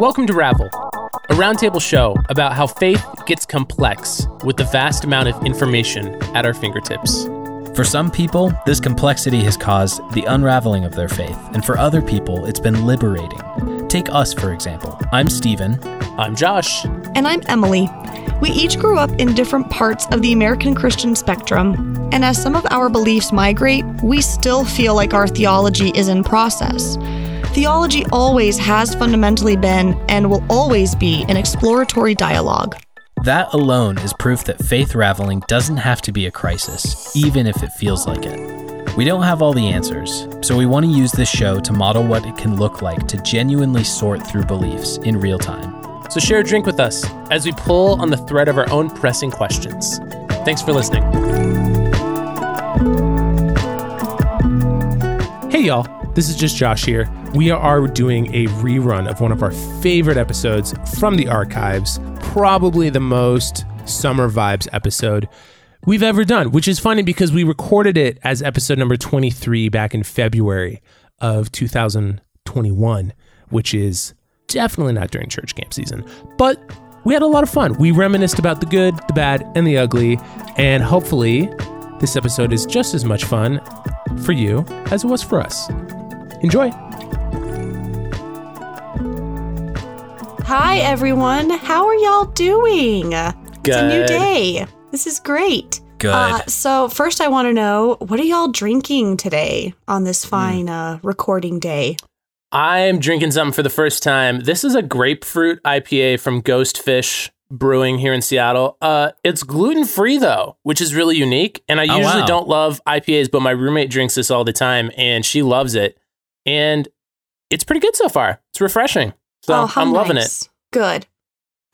Welcome to Ravel, a roundtable show about how faith gets complex with the vast amount of information at our fingertips. For some people, this complexity has caused the unraveling of their faith, and for other people, it's been liberating. Take us, for example. I'm Stephen. I'm Josh. And I'm Emily. We each grew up in different parts of the American Christian spectrum, and as some of our beliefs migrate, we still feel like our theology is in process. Theology always has fundamentally been and will always be an exploratory dialogue. That alone is proof that faith raveling doesn't have to be a crisis, even if it feels like it. We don't have all the answers, so we want to use this show to model what it can look like to genuinely sort through beliefs in real time. So share a drink with us as we pull on the thread of our own pressing questions. Thanks for listening. Hey, y'all. This is just Josh here. We are doing a rerun of one of our favorite episodes from the archives, probably the most summer vibes episode we've ever done, which is funny because we recorded it as episode number 23 back in February of 2021, which is definitely not during church camp season. But we had a lot of fun. We reminisced about the good, the bad, and the ugly, and hopefully this episode is just as much fun for you as it was for us. Enjoy. Hi, everyone. How are y'all doing? Good. It's a new day. This is great. Good. Uh, so, first, I want to know what are y'all drinking today on this fine uh, recording day? I'm drinking something for the first time. This is a grapefruit IPA from Ghostfish Brewing here in Seattle. Uh, it's gluten free though, which is really unique. And I Oh, usually wow. don't love IPAs, but my roommate drinks this all the time, and she loves it. And it's pretty good so far. It's refreshing. So oh, how I'm loving it. nice. Good.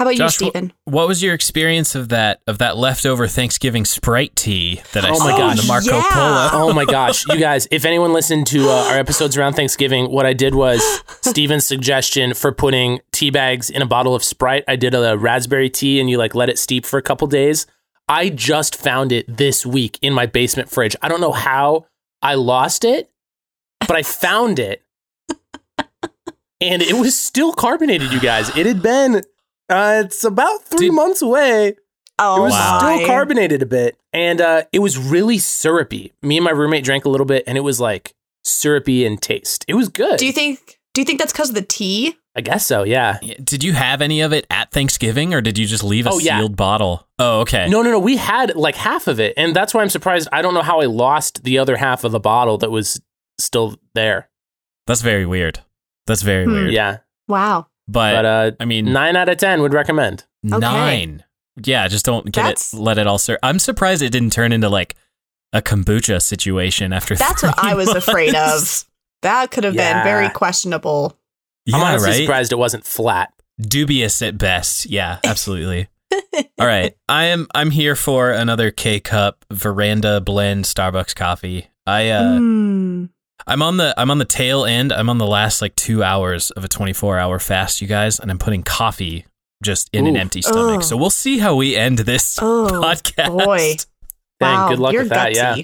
How about Josh, you, Stephen? What was your experience of that of that leftover Thanksgiving Sprite tea that I Oh saw my in the Marco yeah. Polo? Oh my gosh, you guys, if anyone listened to uh, our episodes around Thanksgiving, what I did was Stephen's suggestion for putting tea bags in a bottle of Sprite. I did a raspberry tea and you like let it steep for a couple days. I just found it this week in my basement fridge. I don't know how I lost it, but I found it. And it was still carbonated, you guys. It had been uh, it's about 3 Did- months away. Oh, It was Wow. still carbonated a bit, and uh, it was really syrupy. Me and my roommate drank a little bit, and it was like syrupy in taste. It was good. Do you think? Do you think that's because of the tea? I guess so. Yeah. Did you have any of it at Thanksgiving, or did you just leave a Oh, yeah. sealed bottle? Oh, okay. No, no, no. We had like half of it, and that's why I'm surprised. I don't know how I lost the other half of the bottle that was still there. That's very weird. That's very Hmm. weird. Yeah, Wow. but uh, I mean, nine out of ten would recommend. nine. Yeah, just don't get That's- it. Let it all sir. I'm surprised it didn't turn into like a kombucha situation after. That's what three I was afraid of. That could have Yeah. been very questionable. Yeah, I'm honestly right. surprised it wasn't flat. Dubious at best. Yeah, absolutely. all right, I am. I'm here for another K cup veranda blend Starbucks coffee. I uh, Hmm. I'm on the I'm on the tail end. I'm on the last like two hours of a 24 hour fast, you guys, and I'm putting coffee just in an empty stomach. Ugh. So we'll see how we end this Oh, podcast. boy. Dang, wow. good luck You're with that. gutsy. Yeah.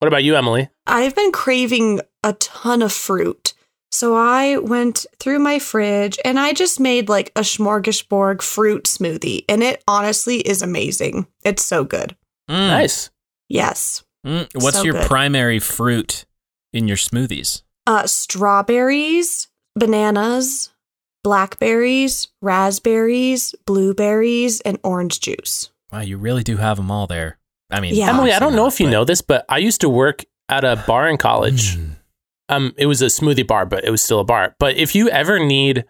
What about you, Emily? I've been craving a ton of fruit. So I went through my fridge and I just made like a smorgasbord fruit smoothie. And it honestly is amazing. It's so good. Mm, Nice. Yes. mm. What's So your good. primary fruit in your smoothies? Uh, strawberries, bananas, blackberries, raspberries, blueberries, and orange juice. Wow, you really do have them all there. I mean, Yeah. Emily, I don't know not, if you but- know this, but I used to work at a bar in college. Mm. Um, it was a smoothie bar, but it was still a bar. But if you ever need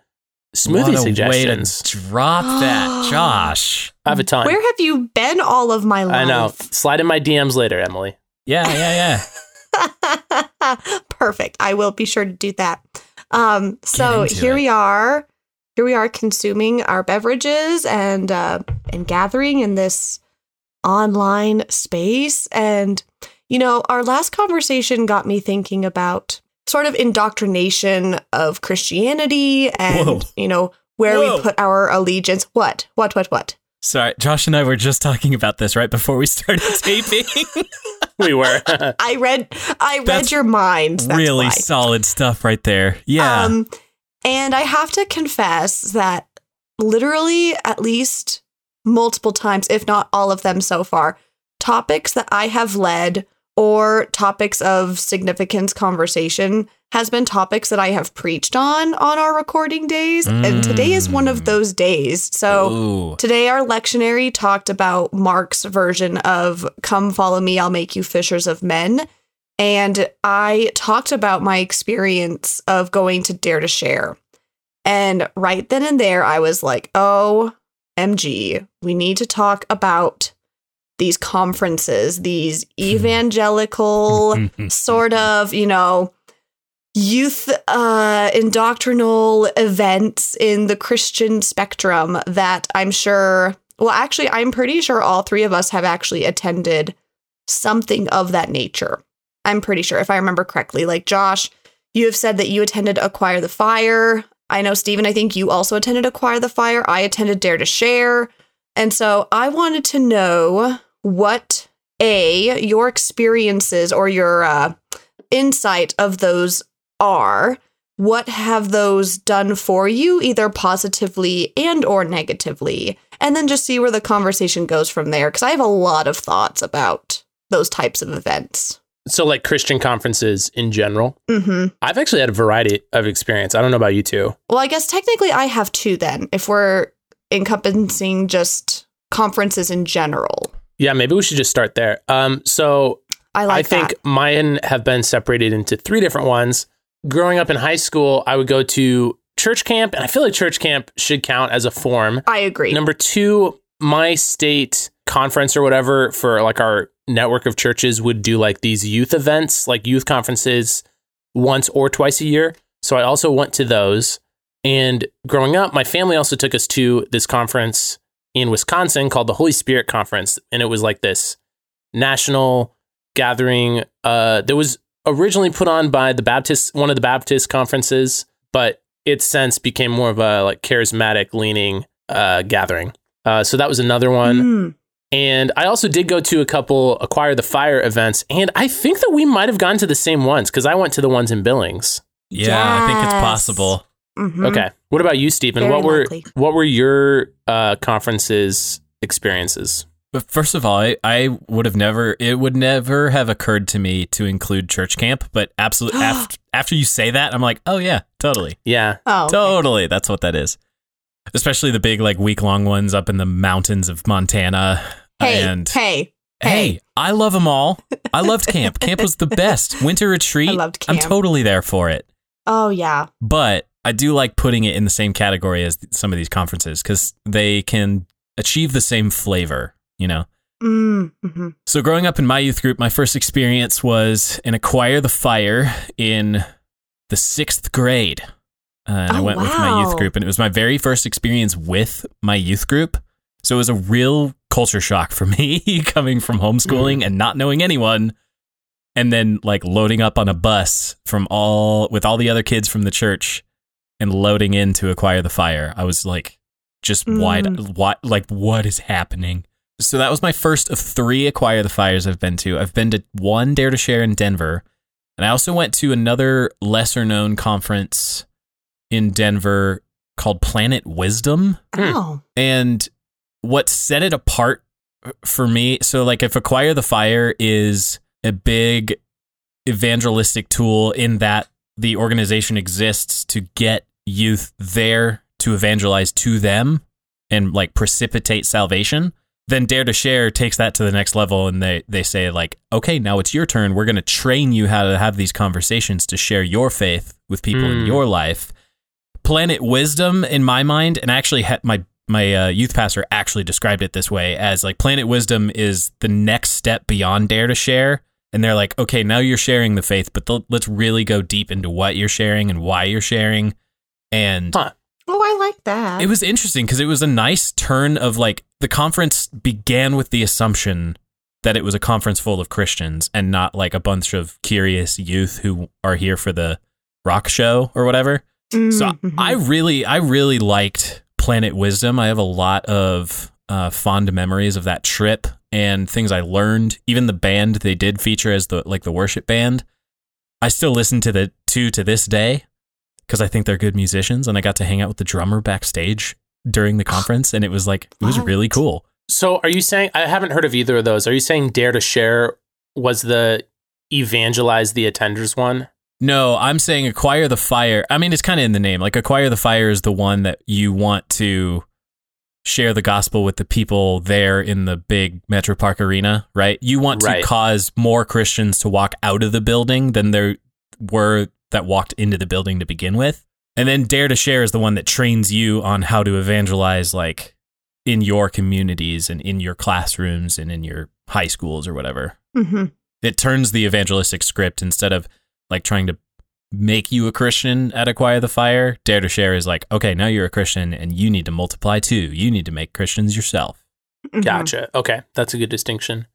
smoothie What a suggestions, Way to drop that, Josh. I have a ton. Where have you been all of my life? I know. Slide in my DMs later, Emily. Yeah, yeah, yeah. Perfect. I will be sure to do that. Um, so here it. we are. Here we are consuming our beverages and uh, and gathering in this online space. And you know, our last conversation got me thinking about sort of indoctrination of Christianity and Whoa. you know where Whoa. we put our allegiance. What? What? What? What? Sorry, Josh and I were just talking about this right before we started taping. We were. I read. I read That's your mind. That's really why. solid stuff right there. Yeah. Um, And I have to confess that literally at least multiple times, if not all of them so far, topics that I have led or topics of significance conversation has been topics that I have preached on on our recording days. And today is one of Mm. those days. So Ooh. today our lectionary talked about Mark's version of Come Follow Me, I'll Make You Fishers of Men. And I talked about my experience of going to Dare to Share. And right then and there, I was like, oh, MG, we need to talk about these conferences, these evangelical sort of, you know, youth uh indoctrinal events in the Christian spectrum that I'm sure well actually I'm pretty sure all three of us have actually attended something of that nature. I'm pretty sure if I remember correctly. Like Josh, you have said that you attended Acquire the Fire. I know Stephen, I think you also attended Acquire the Fire. I attended Dare to Share. And so I wanted to know what a your experiences or your uh, insight of those are. What have those done for you, either positively and or negatively? And then just see where the conversation goes from there. Because I have a lot of thoughts about those types of events. So, like Christian conferences in general, hmm I've actually had a variety of experience. I don't know about you two. Well, I guess technically I have two then, if we're encompassing just conferences in general. Yeah, maybe we should just start there. Um, so I like I think that. mine have been separated into three different ones. Growing up in high school, I would go to church camp, and I feel like church camp should count as a form. I agree. Number two, my state conference or whatever for like our network of churches would do like these youth events, like youth conferences once or twice a year. So I also went to those. And growing up, my family also took us to this conference in Wisconsin called the Holy Spirit Conference. And it was like this national gathering uh, that was originally put on by the Baptist, one of the Baptist conferences, but it since became more of a like charismatic leaning uh, gathering. Uh, so that was another one. Mm. And I also did go to a couple Acquire the Fire events. And I think that we might have gone to the same ones because I went to the ones in Billings. Yeah, I think it's Yes. possible. Mhm. Okay. What about you, Stephen? Very what were likely. what were your uh, conferences experiences? But first of all, I, I would have never, it would never have occurred to me to include church camp. But absolutely, after, after you say that, I'm like, oh, yeah, totally. Yeah. Oh, okay. Totally. That's what that is. Especially the big, like, week long ones up in the mountains of Montana. Hey, and hey, hey, hey. I love them all. I loved camp. Camp was the best. Winter retreat. I loved I'm totally there for it. Oh yeah. But I do like putting it in the same category as some of these conferences because they can achieve the same flavor, you know? Mm, hmm So, growing up in my youth group, my first experience was in Acquire the Fire in the sixth grade. Uh, and I Oh, went with my youth group, and it was my very first experience with my youth group. So, it was a real culture shock for me coming from homeschooling and not knowing anyone. And then, like, loading up on a bus from all with all the other kids from the church and loading in to acquire the fire. I was like, just wide, wide, like, what is happening? So that was my first of three Acquire the Fires I've been to. I've been to one Dare to Share in Denver, and I also went to another lesser known conference in Denver called Planet Wisdom. Hmm. Oh. And what set it apart for me, so like if Acquire the Fire is a big evangelistic tool in that the organization exists to get youth there to evangelize to them and like precipitate salvation then dare to share takes that to the next level and they they say like okay now it's your turn we're going to train you how to have these conversations to share your faith with people in Hmm. your life planet wisdom in my mind and actually ha- my my uh, youth pastor actually described it this way as like planet wisdom is the next step beyond dare to share and they're like okay now you're sharing the faith but th- let's really go deep into what you're sharing and why you're sharing and Huh. Oh, I like that. it was interesting because it was a nice turn of like the conference began with the assumption that it was a conference full of Christians and not like a bunch of curious youth who are here for the rock show or whatever. So Mhm. I really, I really liked Planet Wisdom. I have a lot of uh, fond memories of that trip and things I learned. Even the band they did feature as the like the worship band, I still listen to the two to this day. Because I think they're good musicians, and I got to hang out with the drummer backstage during the oh. conference, and it was like it was What? really cool. So are you saying I haven't heard of either of those? Are you saying Dare to Share was the evangelize the attenders one? No, I'm saying acquire the fire. I mean, it's kind of in the name. Like acquire the fire is the one that you want to share the gospel with the people there in the big MetraPark arena, right? You want to cause more Christians to walk out of the building than there were that walked into the building to begin with. And then Dare to Share is the one that trains you on how to evangelize like in your communities and in your classrooms and in your high schools or whatever hmm it turns the evangelistic script instead of like trying to make you a Christian at Acquire the Fire. Dare to Share is like, okay, now you're a Christian and you need to multiply too. You need to make Christians yourself. Mm-hmm. Gotcha. Okay, that's a good distinction.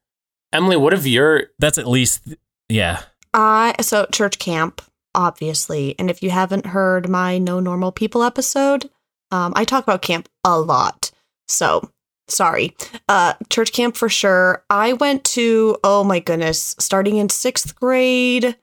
Emily, what have your That's at least, yeah. I so church camp, obviously, and if you haven't heard my No Normal People episode, um, I talk about camp a lot. So sorry, uh, church camp for sure. I went to oh my goodness, starting in sixth grade.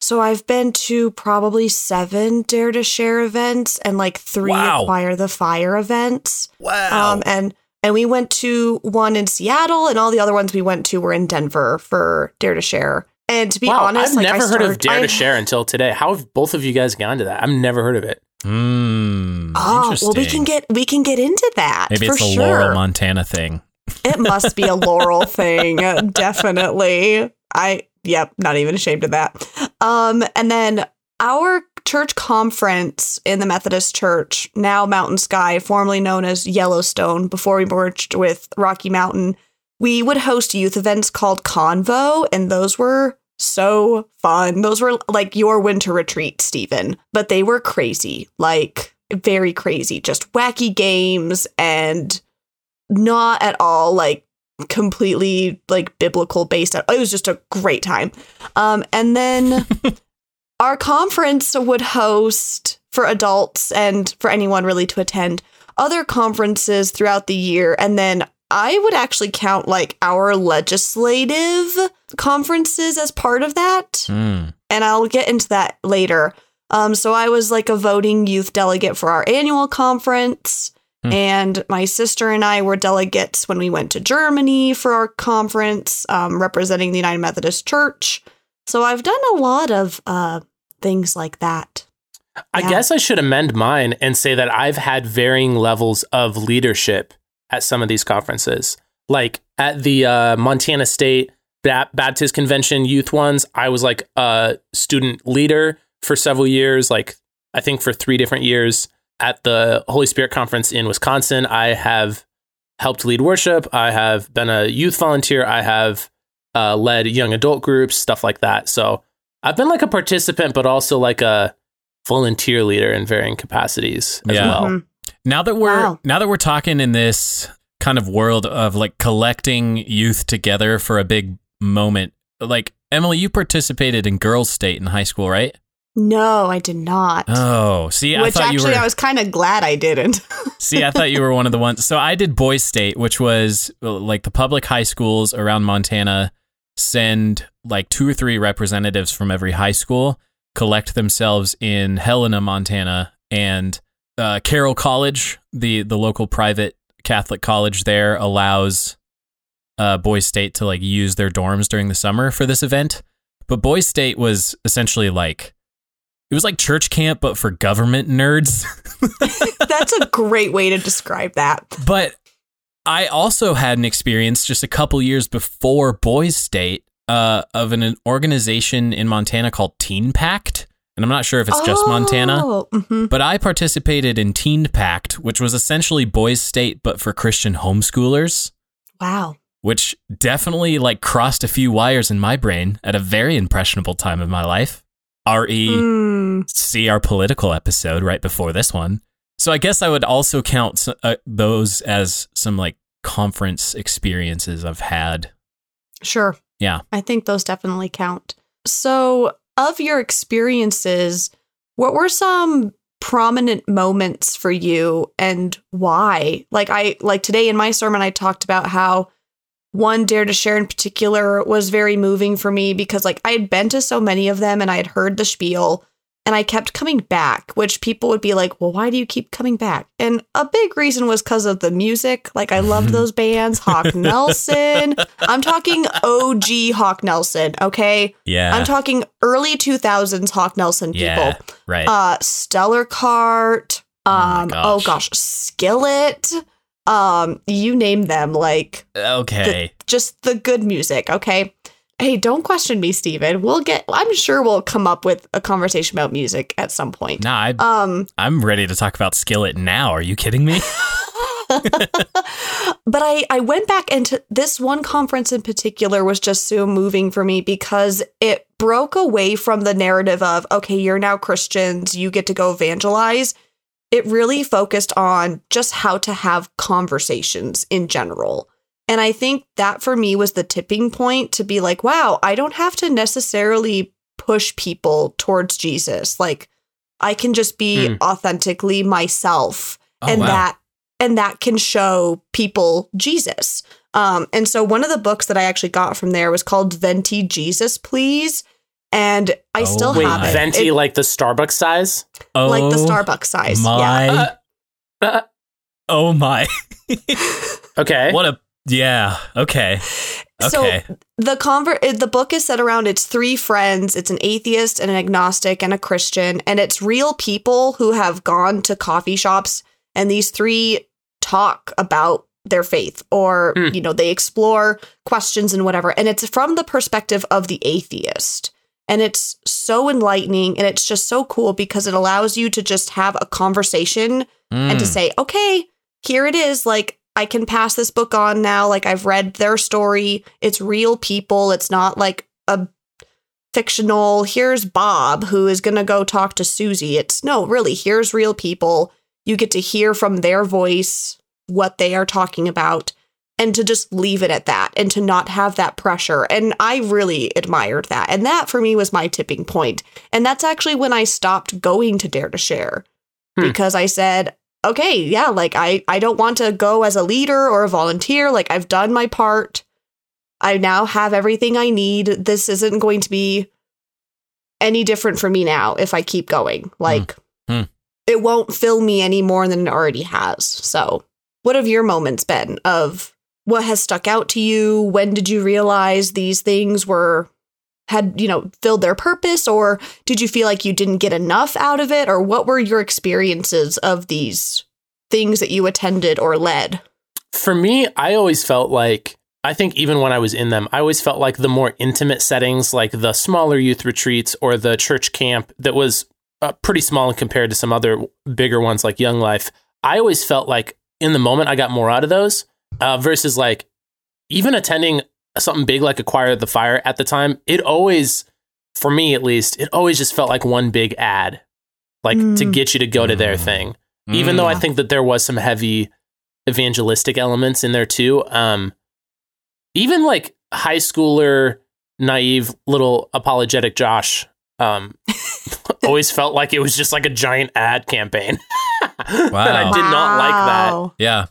So I've been to probably seven Dare to Share events and like three Wow. Acquire the Fire events. Wow. Um, and and we went to one in Seattle, and all the other ones we went to were in Denver for Dare to Share. And to be wow? honest, I've like, I never heard of Dare I- to Share until today. How have both of you guys gone to that? I've never heard of it. Hmm. Oh, well, we can get we can get into that. Maybe for it's a sure. Laurel, Montana thing. It must be a Laurel thing, definitely. I yep, not even ashamed of that. Um, and then our church conference in the Methodist Church, now Mountain Sky, formerly known as Yellowstone, before we merged with Rocky Mountain, we would host youth events called Convo, and those were so fun. Those were like your winter retreat, Stephen, but they were crazy, like very crazy, just wacky games and not at all like completely like biblical based. It was just a great time. Um, and then our conference would host for adults and for anyone really to attend other conferences throughout the year. And then I would actually count like our legislative conferences as part of that Hmm. and I'll get into that later. Um, so I was like a voting youth delegate for our annual conference, Hmm. and my sister and I were delegates when we went to Germany for our conference, um, representing the United Methodist Church. So I've done a lot of uh, things like that. I Yeah. guess I should amend mine and say that I've had varying levels of leadership at some of these conferences. Like at the uh, Montana State ba- Baptist Convention youth ones, I was like a student leader for several years, like I think for three different years. At the Holy Spirit Conference in Wisconsin, I have helped lead worship. I have been a youth volunteer. I have uh, led young adult groups, stuff like that. So I've been like a participant, but also like a volunteer leader in varying capacities as Yeah. well. Mhm. Now that we're Wow. now that we're talking in this kind of world of like collecting youth together for a big moment, like Emily, you participated in Girls State in high school, right? No, I did not. Oh, see, I Which thought you actually, were. I was kind of glad I didn't. See, I thought you were one of the ones. So I did Boys State, which was like the public high schools around Montana send like two or three representatives from every high school, collect themselves in Helena, Montana, and uh, Carroll College, the the local private Catholic college there, allows uh, Boys State to like use their dorms during the summer for this event. But Boys State was essentially like it was like church camp, but for government nerds. That's a great way to describe that. But I also had an experience just a couple years before Boys State uh, of an, an organization in Montana called TeenPact. And I'm not sure if it's just Montana, Oh, mhm. but I participated in TeenPact, which was essentially Boys State, but for Christian homeschoolers, Wow. which definitely like crossed a few wires in my brain at a very impressionable time of my life. RE Mm. see our political episode right before this one. So I guess I would also count uh, those as some like conference experiences I've had. Sure. Yeah. I think those definitely count. So, of your experiences, what were some prominent moments for you and why? Like I like today in my sermon I talked about how one dare to share in particular was very moving for me because like I had been to so many of them and I had heard the spiel, and I kept coming back, which people would be like, well, why do you keep coming back? And a big reason was because of the music. Like, I loved those bands, Hawk Nelson. I'm talking OG Hawk Nelson, okay? Yeah. I'm talking early 2000s Hawk Nelson people. yeah. Right. Uh, Stellar Kart. Oh Um, gosh. oh gosh, Skillet. Um, you name them, like okay. just the good music, okay? Hey, don't question me, Stephen. We'll get I'm sure we'll come up with a conversation about music at some point. nah, I, Um, I'm ready to talk about Skillet now. Are you kidding me? but I I went back into this one conference in particular was just so moving for me because it broke away from the narrative of okay, you're now Christians, you get to go evangelize. It really focused on just how to have conversations in general. And I think that for me was the tipping point to be like, wow, I don't have to necessarily push people towards Jesus. Like I can just be Hmm. authentically myself Oh, and wow. that and that can show people Jesus. Um, and so one of the books that I actually got from there was called Venti Jesus, please. And I Oh, still Wait, have it. venti It- like the Starbucks size? oh, like the Starbucks size. Yeah. My. Uh, uh, oh my. okay. what a. Yeah. Okay. Okay. So the convert the book is set around it's three friends it's an atheist and an agnostic and a christian and it's real people who have gone to coffee shops and these three talk about their faith or Hmm. you know they explore questions and whatever and it's from the perspective of the atheist and it's so enlightening and it's just so cool because it allows you to just have a conversation and to Mm. say, okay, here it is. Like, I can pass this book on now. Like, I've read their story. It's real people. It's not like a fictional, here's Bob who is going to go talk to Susie. It's no, really, here's real people. You get to hear from their voice what they are talking about and to just leave it at that and to not have that pressure. And I really admired that. And that for me was my tipping point. And that's actually when I stopped going to Dare to Share Hmm. because I said, okay, yeah, like I, I don't want to go as a leader or a volunteer. Like I've done my part. I now have everything I need. This isn't going to be any different for me now if I keep going. Like Hmm. it won't fill me any more than it already has. So, what have your moments been of what has stuck out to you? When did you realize these things were had, you know, filled their purpose or did you feel like you didn't get enough out of it or what were your experiences of these things that you attended or led? For me, I always felt like I think even when I was in them, I always felt like the more intimate settings, like the smaller youth retreats or the church camp that was uh, pretty small compared to some other bigger ones like Young Life. I always felt like in the moment I got more out of those uh, versus like even attending something big like Acquire the Fire at the time. It always, for me at least, it always just felt like one big ad, like to Mm. get you to go to their Mm. thing even though I Mm. think that there was some heavy evangelistic elements in there too. Um, even like high schooler, naive little apologetic Josh, um, always felt like it was just like a giant ad campaign. Wow. and I Wow. did not like that. Wow. yeah.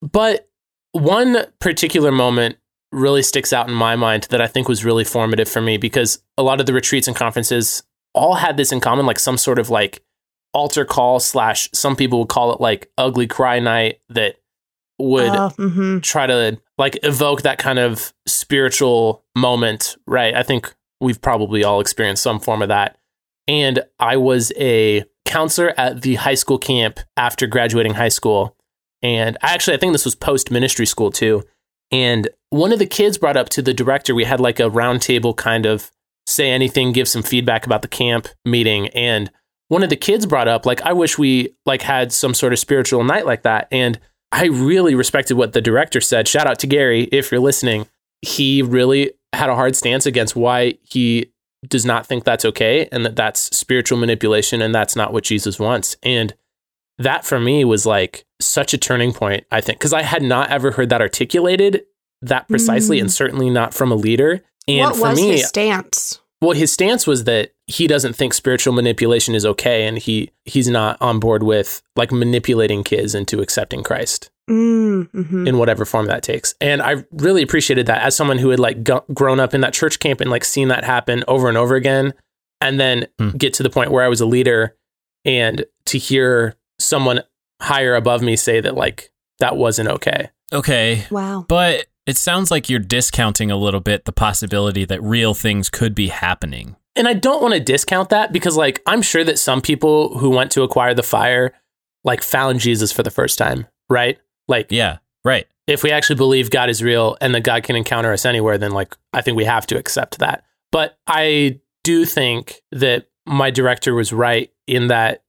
But one particular moment really sticks out in my mind that I think was really formative for me because a lot of the retreats and conferences all had this in common, like some sort of like altar call slash some people would call it like ugly cry night that would Oh, mhm. try to like evoke that kind of spiritual moment, right? I think we've probably all experienced some form of that. And I was a counselor at the high school camp after graduating high school. And I actually, I think this was post ministry school too. And one of the kids brought up to the director, we had like a roundtable kind of say anything, give some feedback about the camp meeting. And one of the kids brought up, like, I wish we like had some sort of spiritual night like that. And I really respected what the director said. Shout out to Gary if you're listening. He really had a hard stance against why he does not think that's okay and that that's spiritual manipulation and that's not what Jesus wants. And that for me was like such a turning point, I think, because I had not ever heard that articulated that precisely Mm. and certainly not from a leader. And what for was me, his stance? well, his stance was that he doesn't think spiritual manipulation is okay, and he he's not on board with like manipulating kids into accepting Christ Mm, mhm. in whatever form that takes. And I really appreciated that as someone who had like g- grown up in that church camp and like seen that happen over and over again. and then Hmm. get to the point where I was a leader and to hear someone higher above me say that like that wasn't okay. Okay. Wow. But it sounds like you're discounting a little bit the possibility that real things could be happening. And I don't want to discount that because like I'm sure that some people who went to acquire the fire like found Jesus for the first time, right? Like Yeah. Right. if we actually believe God is real and that God can encounter us anywhere, then like I think we have to accept that. But I do think that my director was right in that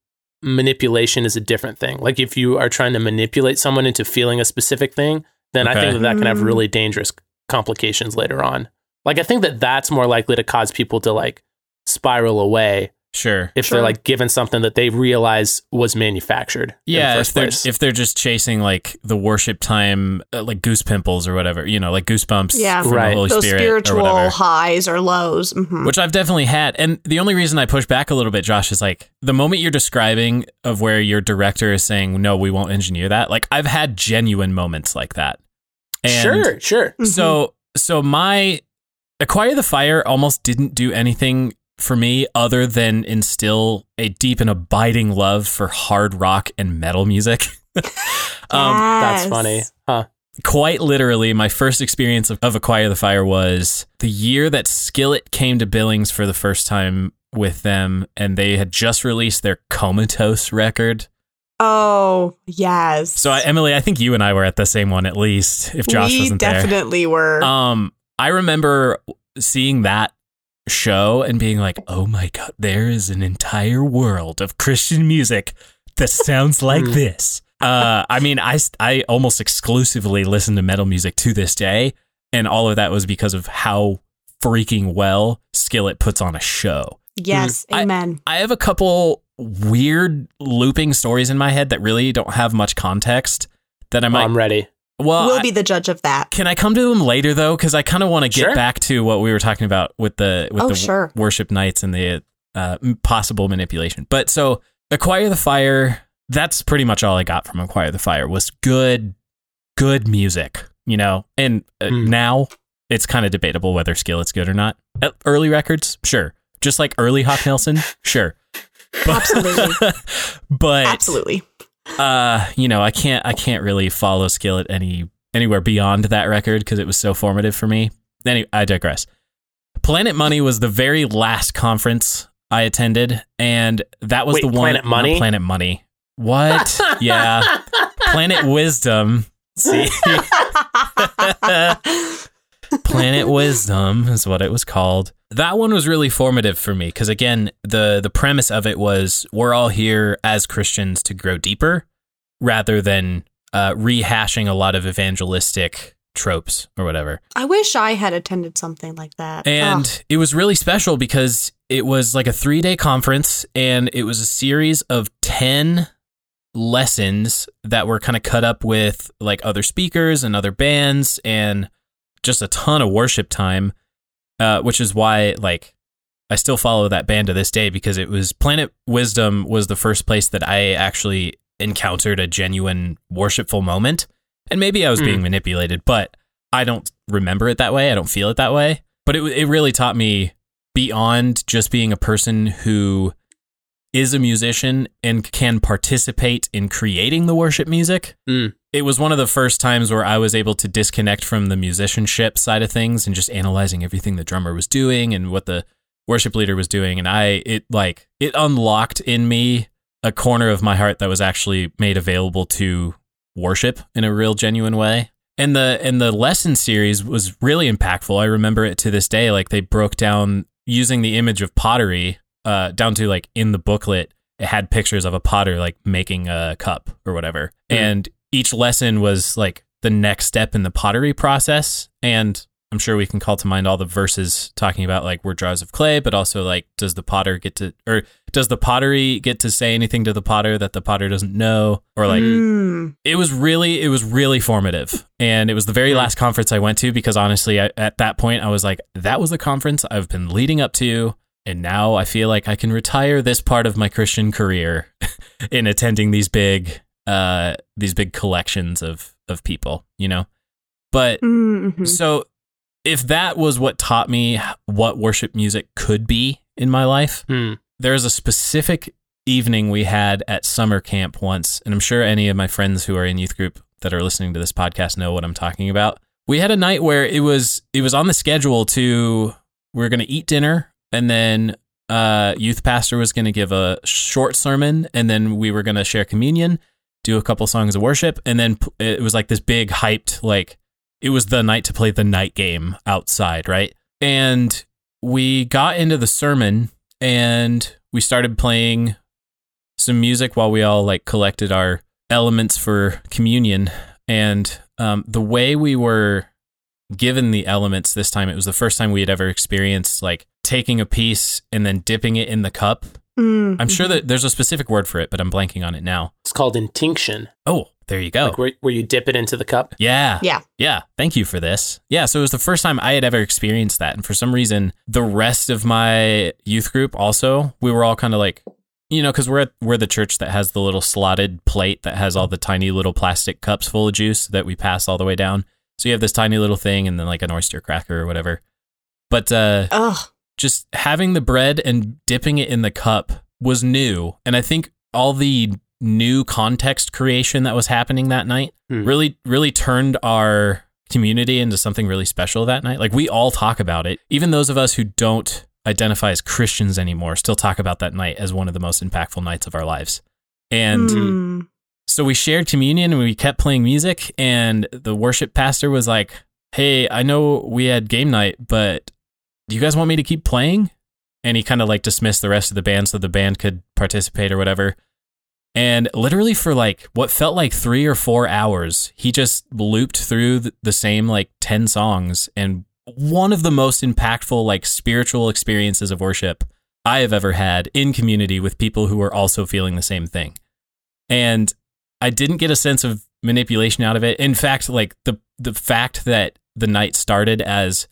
manipulation is a different thing. Like if you are trying to manipulate someone into feeling a specific thing, then I think that that can have Mm. really dangerous complications later on. Like I think that that's more likely to cause people to like spiral away Sure. if Sure. they're like given something that they realize was manufactured. in the Yeah, if they're place. if they're just chasing like the worship time, uh, like goose pimples or whatever, you know, like goosebumps Yeah. from Right. the Holy Those Spirit spiritual whatever. highs or lows. Mhm. Which I've definitely had. And the only reason I push back a little bit, Josh, is like the moment you're describing of where your director is saying, no, we won't engineer that. Like I've had genuine moments like that. And sure, sure. So, so my Acquire the Fire almost didn't do anything for me other than instill a deep and abiding love for hard rock and metal music. um, That's funny. Huh. quite literally, my first experience of, of Acquire the Fire was the year that Skillet came to Billings for the first time with them, and they had just released their Comatose record. Oh, yes. So, I, Emily, I think you and I were at the same one at least, if Josh we wasn't there. definitely were. Um, I remember seeing that show and being like, "Oh my god, there is an entire world of Christian music that sounds like Mm. this." Uh, I mean, I I almost exclusively listen to metal music to this day, and all of that was because of how freaking well Skillet puts on a show. yes. I- Amen. I have a couple weird looping stories in my head that really don't have much context that I might. I'm ready. Well, we'll I- be the judge of that. can I come to them later though? Because I kind of want to get Sure. back to what we were talking about with the with Oh, the sure. worship nights and the uh, possible manipulation. But so acquire the fire. That's pretty much all I got from acquire the fire was good, good music. You know, and uh, Hmm. now it's kind of debatable whether Skillet's good or not. Uh, early records, sure. Just like early Hawk Nelson, sure. But, Absolutely. but Absolutely. Uh, you know, I can't I can't really follow Skillet any anywhere beyond that record because it was so formative for me. Anyway, I digress. Planet Money was the very last conference I attended, and that was Wait, the one. Planet Money? Planet Money. What? yeah, Planet Wisdom. See, Planet Wisdom is what it was called. That one was really formative for me because again, the the premise of it was we're all here as Christians to grow deeper rather than uh, rehashing a lot of evangelistic tropes or whatever. I wish I had attended something like that. And Ugh. it was really special because it was like a three day conference and it was a series of 10 lessons that were kind of cut up with like other speakers and other bands and just a ton of worship time, uh, which is why like I still follow that band to this day because it was Planet Wisdom was the first place that I actually encountered a genuine worshipful moment. And maybe I was Hmm. being manipulated, but I don't remember it that way. I don't feel it that way. But it it really taught me beyond just being a person who is a musician and can participate in creating the worship music. Mm. It was one of the first times where I was able to disconnect from the musicianship side of things and just analyzing everything the drummer was doing and what the worship leader was doing and I it like it unlocked in me a corner of my heart that was actually made available to worship in a real genuine way. And the and the lesson series was really impactful. I remember it to this day. Like they broke down using the image of pottery, uh, down to like in the booklet, it had pictures of a potter like making a cup or whatever. Mhm. And each lesson was like the next step in the pottery process. And I'm sure we can call to mind all the verses talking about like we're jars of clay, but also like does the potter get to or does the pottery get to say anything to the potter that the potter doesn't know? Or like Mm. it was really it was really formative and it was the very Hmm. last conference i went to because honestly I, at that point i was like that was the conference i've been leading up to and now i feel like i can retire this part of my christian career in attending these big uh these big collections of of people you know but Mhm. so if that was what taught me what worship music could be in my life, Hmm. there's a specific evening we had at summer camp once, and I'm sure any of my friends who are in youth group that are listening to this podcast know what I'm talking about. We had a night where it was it was on the schedule to we are going to eat dinner and then uh youth pastor was going to give a short sermon and then we were going to share communion, do a couple songs of worship and then it was like this big hyped like it was the night to play the night game outside, right? And we got into the sermon and we started playing some music while we all like collected our elements for communion. And um, the way we were given the elements this time, it was the first time we had ever experienced like taking a piece and then dipping it in the cup. Mm, I'm sure that there's a specific word for it, but I'm blanking on it now. It's called intinction, Oh, there you go. like where, where you dip it into the cup. Yeah. Yeah. Yeah. Thank you for this. Yeah. So it was the first time I had ever experienced that. And for some reason, the rest of my youth group also, we were all kind of like, you know, because we're at, we're the church that has the little slotted plate that has all the tiny little plastic cups full of juice that we pass all the way down. So you have this tiny little thing and then like an oyster cracker or whatever. But uh, Ugh. Just having the bread and dipping it in the cup was new. And I think all the new context creation that was happening that night Hmm. really, really turned our community into something really special that night. Like we all talk about it. Even those of us who don't identify as Christians anymore still talk about that night as one of the most impactful nights of our lives. And Mm. so we shared communion and we kept playing music and the worship pastor was like, "Hey, I know we had game night, but do you guys want me to keep playing?" And he kind of like dismissed the rest of the band so the band could participate or whatever. And literally for like what felt like 3 or 4 hours, he just looped through the, the same like 10 songs and one of the most impactful like spiritual experiences of worship I have ever had in community with people who are also feeling the same thing. And I didn't get a sense of manipulation out of it. In fact, like the the fact that the night started as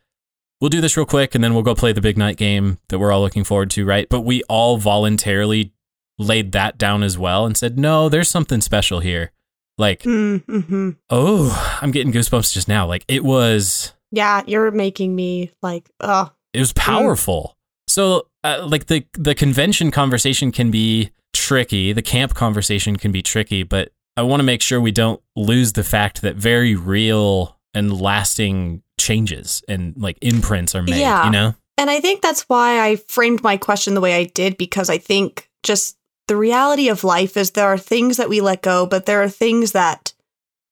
we'll do this real quick and then we'll go play the big night game that we're all looking forward to, right? But we all voluntarily laid that down as well and said, "No, there's something special here." Like, Mm, hmm oh, I'm getting goosebumps just now. Like it was Yeah, you're making me like, oh, it was powerful. So, uh, like the the convention conversation can be tricky, the camp conversation can be tricky, but I want to make sure we don't lose the fact that very real and lasting changes and like imprints are made. Yeah. You know, And I think that's why I framed my question the way I did, because I think just the reality of life is there are things that we let go, but there are things that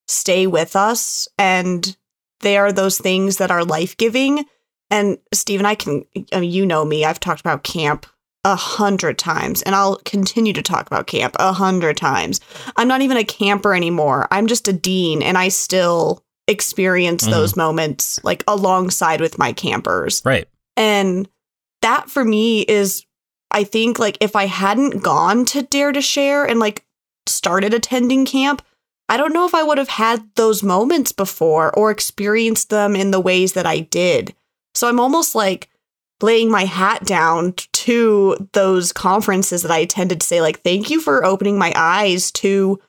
stay with us. And they are those things that are life giving. And Steve and I can, I mean, you know me, I've talked about camp a hundred times, and I'll continue to talk about camp a hundred times. I'm not even a camper anymore. I'm just a dean, and I still experience Mhm. those moments like alongside with my campers. right? And that for me is, I think, like if I hadn't gone to Dare to Share and like started attending camp, I don't know if I would have had those moments before or experienced them in the ways that I did. So I'm almost like laying my hat down to those conferences that I attended to say, like, thank you for opening my eyes to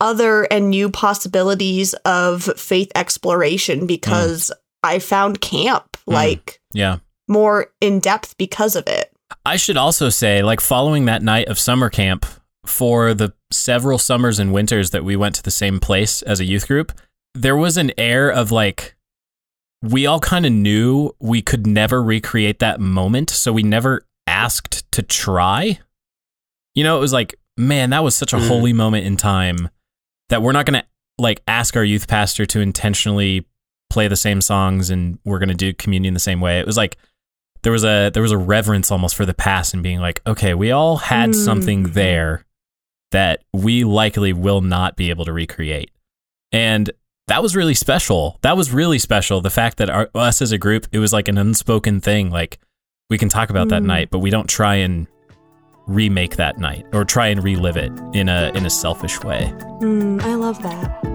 other and new possibilities of faith exploration because I found camp Mm. like Yeah. more in depth because of it. I should also say, like, following that night of summer camp, for the several summers and winters that we went to the same place as a youth group, there was an air of like, we all kind of knew we could never recreate that moment. So we never asked to try. You know, it was like, man, that was such a Mm. holy moment in time that we're not going to like ask our youth pastor to intentionally play the same songs and we're going to do communion the same way. It was like, there was a there was a reverence almost for the past and being like, okay, we all had Mm. something there that we likely will not be able to recreate. And that was really special. That was really special. The fact that our, us as a group, it was like an unspoken thing. Like we can talk about that Mm. night, but we don't try and remake that night or try and relive it in a in a selfish way. Mm, I love that.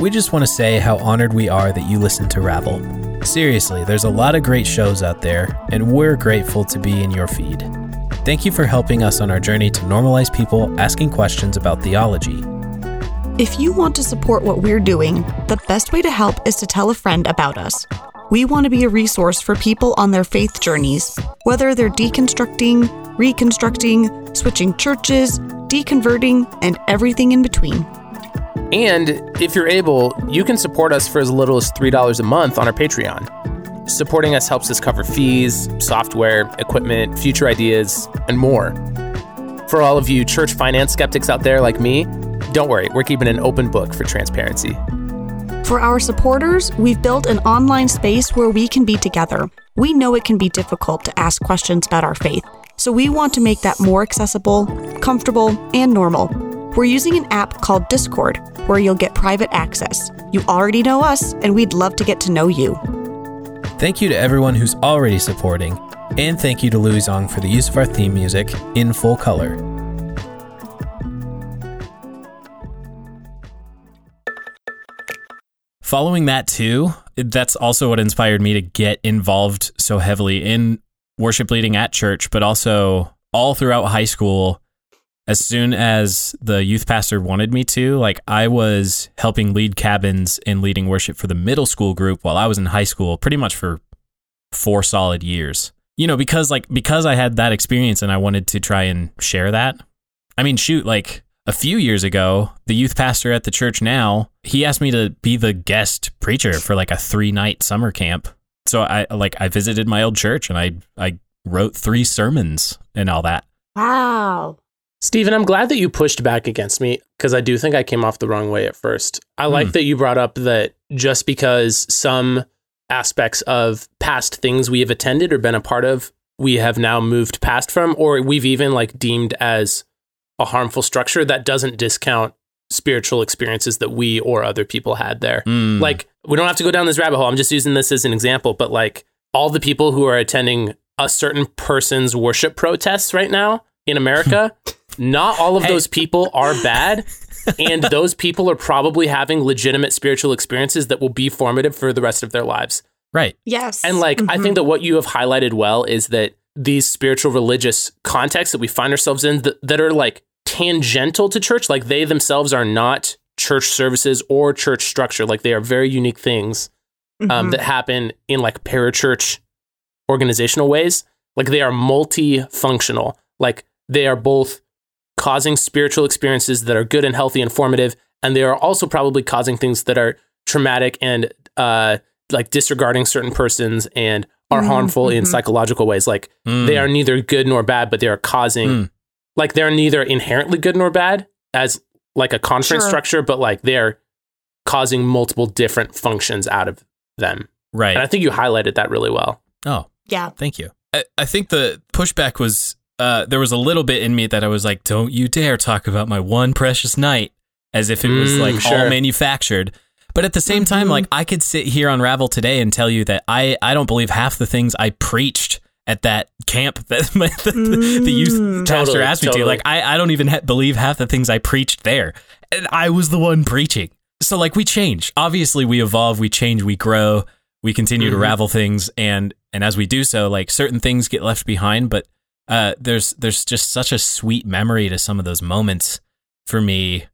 We just want to say how honored we are that you listen to Ravel. Seriously, there's a lot of great shows out there, and we're grateful to be in your feed. Thank you for helping us on our journey to normalize people asking questions about theology. If you want to support what we're doing, the best way to help is to tell a friend about us. We want to be a resource for people on their faith journeys, whether they're deconstructing, reconstructing, switching churches, deconverting, and everything in between. And if you're able, you can support us for as little as $3 a month on our Patreon. Supporting us helps us cover fees, software, equipment, future ideas, and more. For all of you church finance skeptics out there like me, don't worry, we're keeping an open book for transparency. For our supporters, we've built an online space where we can be together. We know it can be difficult to ask questions about our faith, so we want to make that more accessible, comfortable, and normal. We're using an app called Discord, where you'll get private access. You already know us, and we'd love to get to know you. Thank you to everyone who's already supporting, and thank you to Louie Zong for the use of our theme music in full color. Following that, too, that's also what inspired me to get involved so heavily in worship leading at church, but also all throughout high school. As soon as the youth pastor wanted me to, like I was helping lead cabins and leading worship for the middle school group while I was in high school, pretty much for four solid years. You know, because like because I had that experience and I wanted to try and share that. I mean, shoot, like a few years ago, the youth pastor at the church now, he asked me to be the guest preacher for like a three night summer camp. So I like I visited my old church and I I wrote three sermons and all that. Wow. Stephen, I'm glad that you pushed back against me because I do think I came off the wrong way at first. I like Hmm. that you brought up that just because some aspects of past things we have attended or been a part of, we have now moved past from, or we've even like deemed as a harmful structure, that doesn't discount spiritual experiences that we or other people had there. Mm. Like, we don't have to go down this rabbit hole. I'm just using this as an example, but like all the people who are attending a certain person's worship protests right now in America, not all of Hey. those people are bad. and those people are probably having legitimate spiritual experiences that will be formative for the rest of their lives. right. Yes. And like, I think that what you have highlighted well is that these spiritual religious contexts that we find ourselves in that, that are like tangential to church, like they themselves are not church services or church structure. Like they are very unique things um, Mhm. that happen in like parachurch organizational ways. Like they are multifunctional. Like they are both causing spiritual experiences that are good and healthy and formative, and they are also probably causing things that are traumatic and uh, like disregarding certain persons and are Mhm, harmful in mhm. psychological ways. Like Mm. they are neither good nor bad, but they are causing Mm. like they're neither inherently good nor bad as like a conference Sure. structure, but like they're causing multiple different functions out of them. right. And I think you highlighted that really well. oh, yeah. Thank you. I, I think the pushback was uh, there was a little bit in me that I was like, "Don't you dare talk about my one precious night," as if it was Mm, like all manufactured. But at the same time, Mhm. like I could sit here on Ravel today and tell you that I I don't believe half the things I preached at that camp that my, the, the, the youth Mm. pastor asked me totally. to. Like I I don't even ha- believe half the things I preached there, and I was the one preaching. So like we change. Obviously, we evolve, we change, we grow, we continue to Mhm. ravel things, and and as we do so, like certain things get left behind. But uh, there's there's just such a sweet memory to some of those moments for me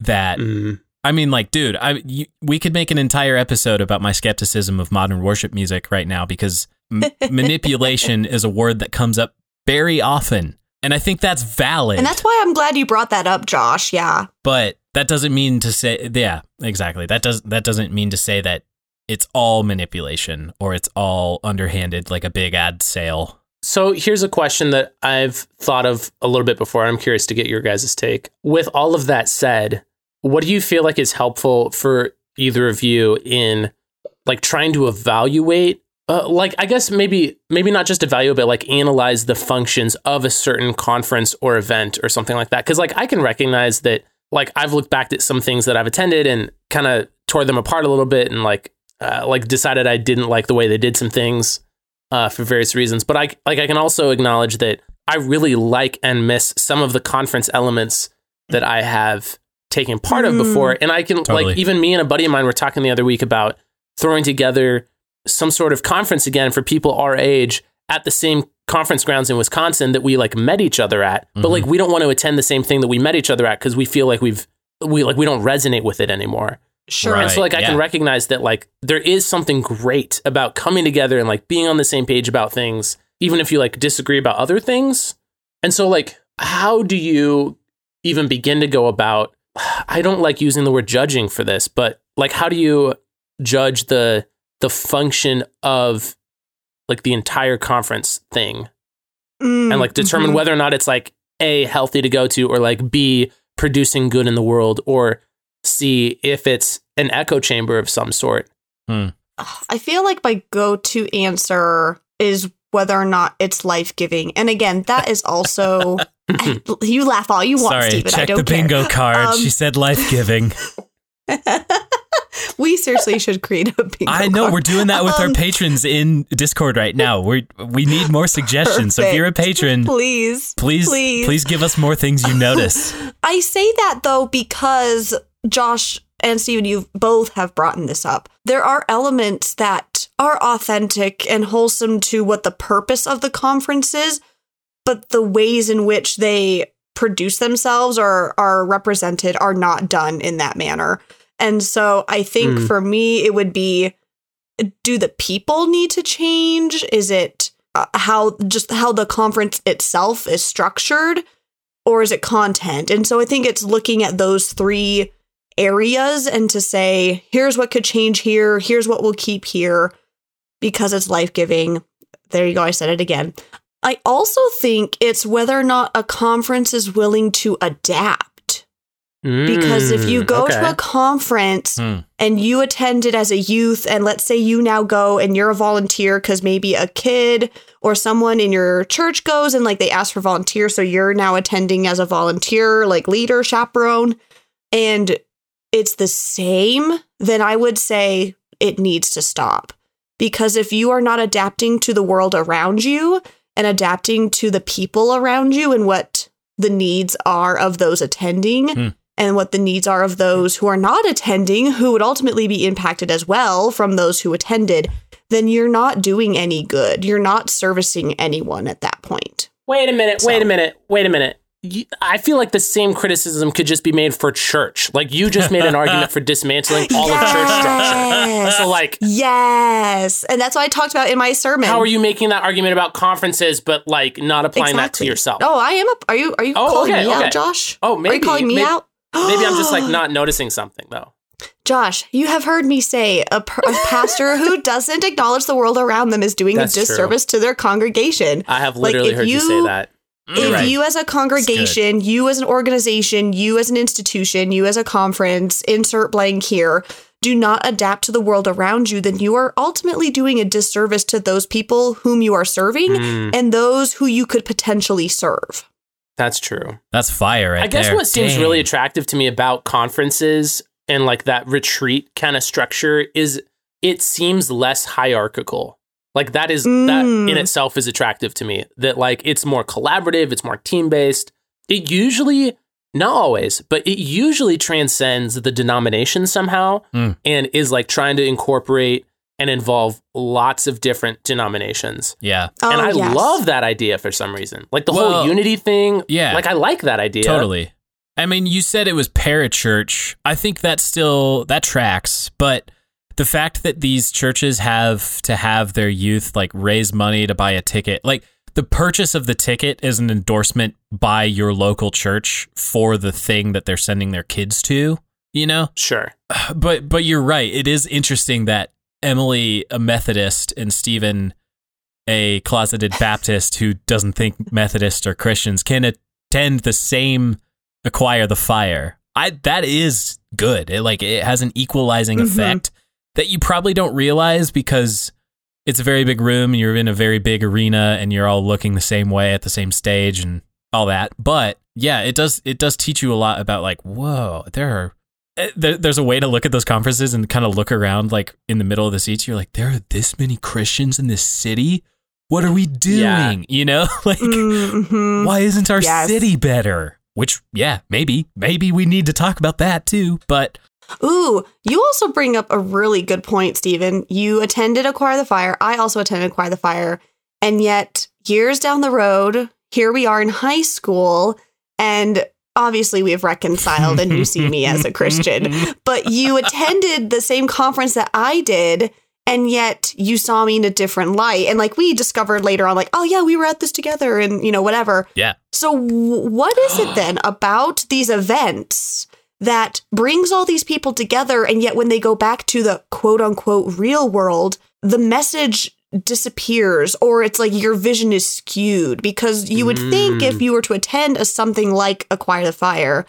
that Mm. I mean, like, dude, I you, we could make an entire episode about my skepticism of modern worship music right now because m- manipulation is a word that comes up very often, and I think that's valid. And that's why I'm glad you brought that up, Josh. Yeah. but that doesn't mean to say, yeah, exactly. That does that doesn't mean to say that it's all manipulation or it's all underhanded, like a big ad sale. So here's a question that I've thought of a little bit before. I'm curious to get your guys' take. With all of that said, what do you feel like is helpful for either of you in like trying to evaluate uh, like I guess maybe maybe not just evaluate but like analyze the functions of a certain conference or event or something like that cuz like I can recognize that like I've looked back at some things that I've attended and kind of tore them apart a little bit and like uh, like decided I didn't like the way they did some things uh, for various reasons. But I like I can also acknowledge that I really like and miss some of the conference elements that I have taken part of Mm. before. And I can Totally. like even me and a buddy of mine were talking the other week about throwing together some sort of conference again for people our age at the same conference grounds in Wisconsin that we like met each other at. But Mhm. like we don't want to attend the same thing that we met each other at because we feel like we've we like we don't resonate with it anymore. Sure. Right. And so like I can recognize that like there is something great about coming together and like being on the same page about things, even if you like disagree about other things. And so like how do you even begin to go about I don't like using the word judging for this, but like how do you judge the the function of like the entire conference thing? Mm, and like determine mhm. whether or not it's like a healthy to go to or like b producing good in the world or c if it's an echo chamber of some sort. I feel like my go to answer is whether or not it's life giving. And again, that is also. you laugh all you want, Sorry, Stephen. I check don't the bingo care. card. Um, she said life giving. we seriously should create a bingo. Card. I know card. we're doing that with our Um, patrons in Discord right now. We we need more suggestions. So if you're a patron, Please, please please. please give us more things you notice. I say that though because Josh and Stephen, you both have brought this up. There are elements that are authentic and wholesome to what the purpose of the conference is, but the ways in which they produce themselves or are represented are not done in that manner. And so I think Mm. for me, it would be do the people need to change? Is it uh, how just how the conference itself is structured? or is it content? And so I think it's looking at those three areas and to say, here's what could change here, here's what we'll keep here because it's life giving. There you go, I said it again. I also think it's whether or not a conference is willing to adapt. Because if you Mm, go okay. to a conference Hmm. and you attended as a youth, and let's say you now go and you're a volunteer because maybe a kid or someone in your church goes and like they ask for volunteers, so you're now attending as a volunteer, like leader, chaperone, and it's the same, then I would say it needs to stop. Because if you are not adapting to the world around you and adapting to the people around you and what the needs are of those attending, Hmm. and what the needs are of those who are not attending, who would ultimately be impacted as well from those who attended, then you're not doing any good. You're not servicing anyone at that point. wait a minute wait a minute wait a minute You- I feel like the same criticism could just be made for church. Like you just made an argument for dismantling all of church structure. So like Yes. And that's what I talked about in my sermon. how are you making that argument about conferences but like not applying that to yourself? Oh, I am. A, are you? Are you Oh, calling okay, me okay. out, Josh? Oh, Are maybe- you calling me may- out? Maybe I'm just like not noticing something though. Josh, you have heard me say a, per- a pastor who doesn't acknowledge the world around them is doing That's a true. disservice to their congregation. I have Like, literally if heard you, say you- that. if Right. you as a congregation, you as an organization, you as an institution, you as a conference, insert blank here, do not adapt to the world around you, then you are ultimately doing a disservice to those people whom you are serving Mm, and those who you could potentially serve. that's true. That's fire right I guess there. what seems Dang. really attractive to me about conferences and like that retreat kind of structure is it seems less hierarchical. Like that is that Mm. in itself is attractive to me. That like it's more collaborative, it's more team based. It usually not always, but it usually transcends the denomination somehow Mm. and is like trying to incorporate and involve lots of different denominations. Yeah. Oh, and I yes. love that idea for some reason. Like the Well, whole unity thing. yeah. Like I like that idea. Totally. I mean, you said it was parachurch. I think that still that tracks, but the fact that these churches have to have their youth like raise money to buy a ticket, like the purchase of the ticket is an endorsement by your local church for the thing that they're sending their kids to, you know? Sure. But but you're right. It is interesting that Emily, a Methodist, and Stephen, a closeted Baptist who doesn't think Methodists are Christians, can attend the same Acquire the Fire. I that is good. It like it has an equalizing Mhm. effect that you probably don't realize because it's a very big room and you're in a very big arena and you're all looking the same way at the same stage and all that. But yeah, it does it does teach you a lot about like, whoa, there are eh, there, there's a way to look at those conferences and kind of look around like in the middle of the seats. You're like, there are this many Christians in this city. What are we doing? Yeah. You know, like Mhm. why isn't our Yes. city better? Which, yeah, maybe, maybe we need to talk about that too. But Ooh, you also bring up a really good point, Stephen. You attended Acquire the Fire. I also attended Acquire the Fire. And yet, years down the road, here we are in high school, and obviously we have reconciled and you see me as a Christian, but you attended the same conference that I did. And yet you saw me in a different light. And like we discovered later on, like, oh, yeah, we were at this together and, you know, whatever. Yeah. So, what is it then about these events that brings all these people together? And yet, when they go back to the quote unquote real world, the message disappears or it's like your vision is skewed because you would think if you were to attend a something like Acquire the Fire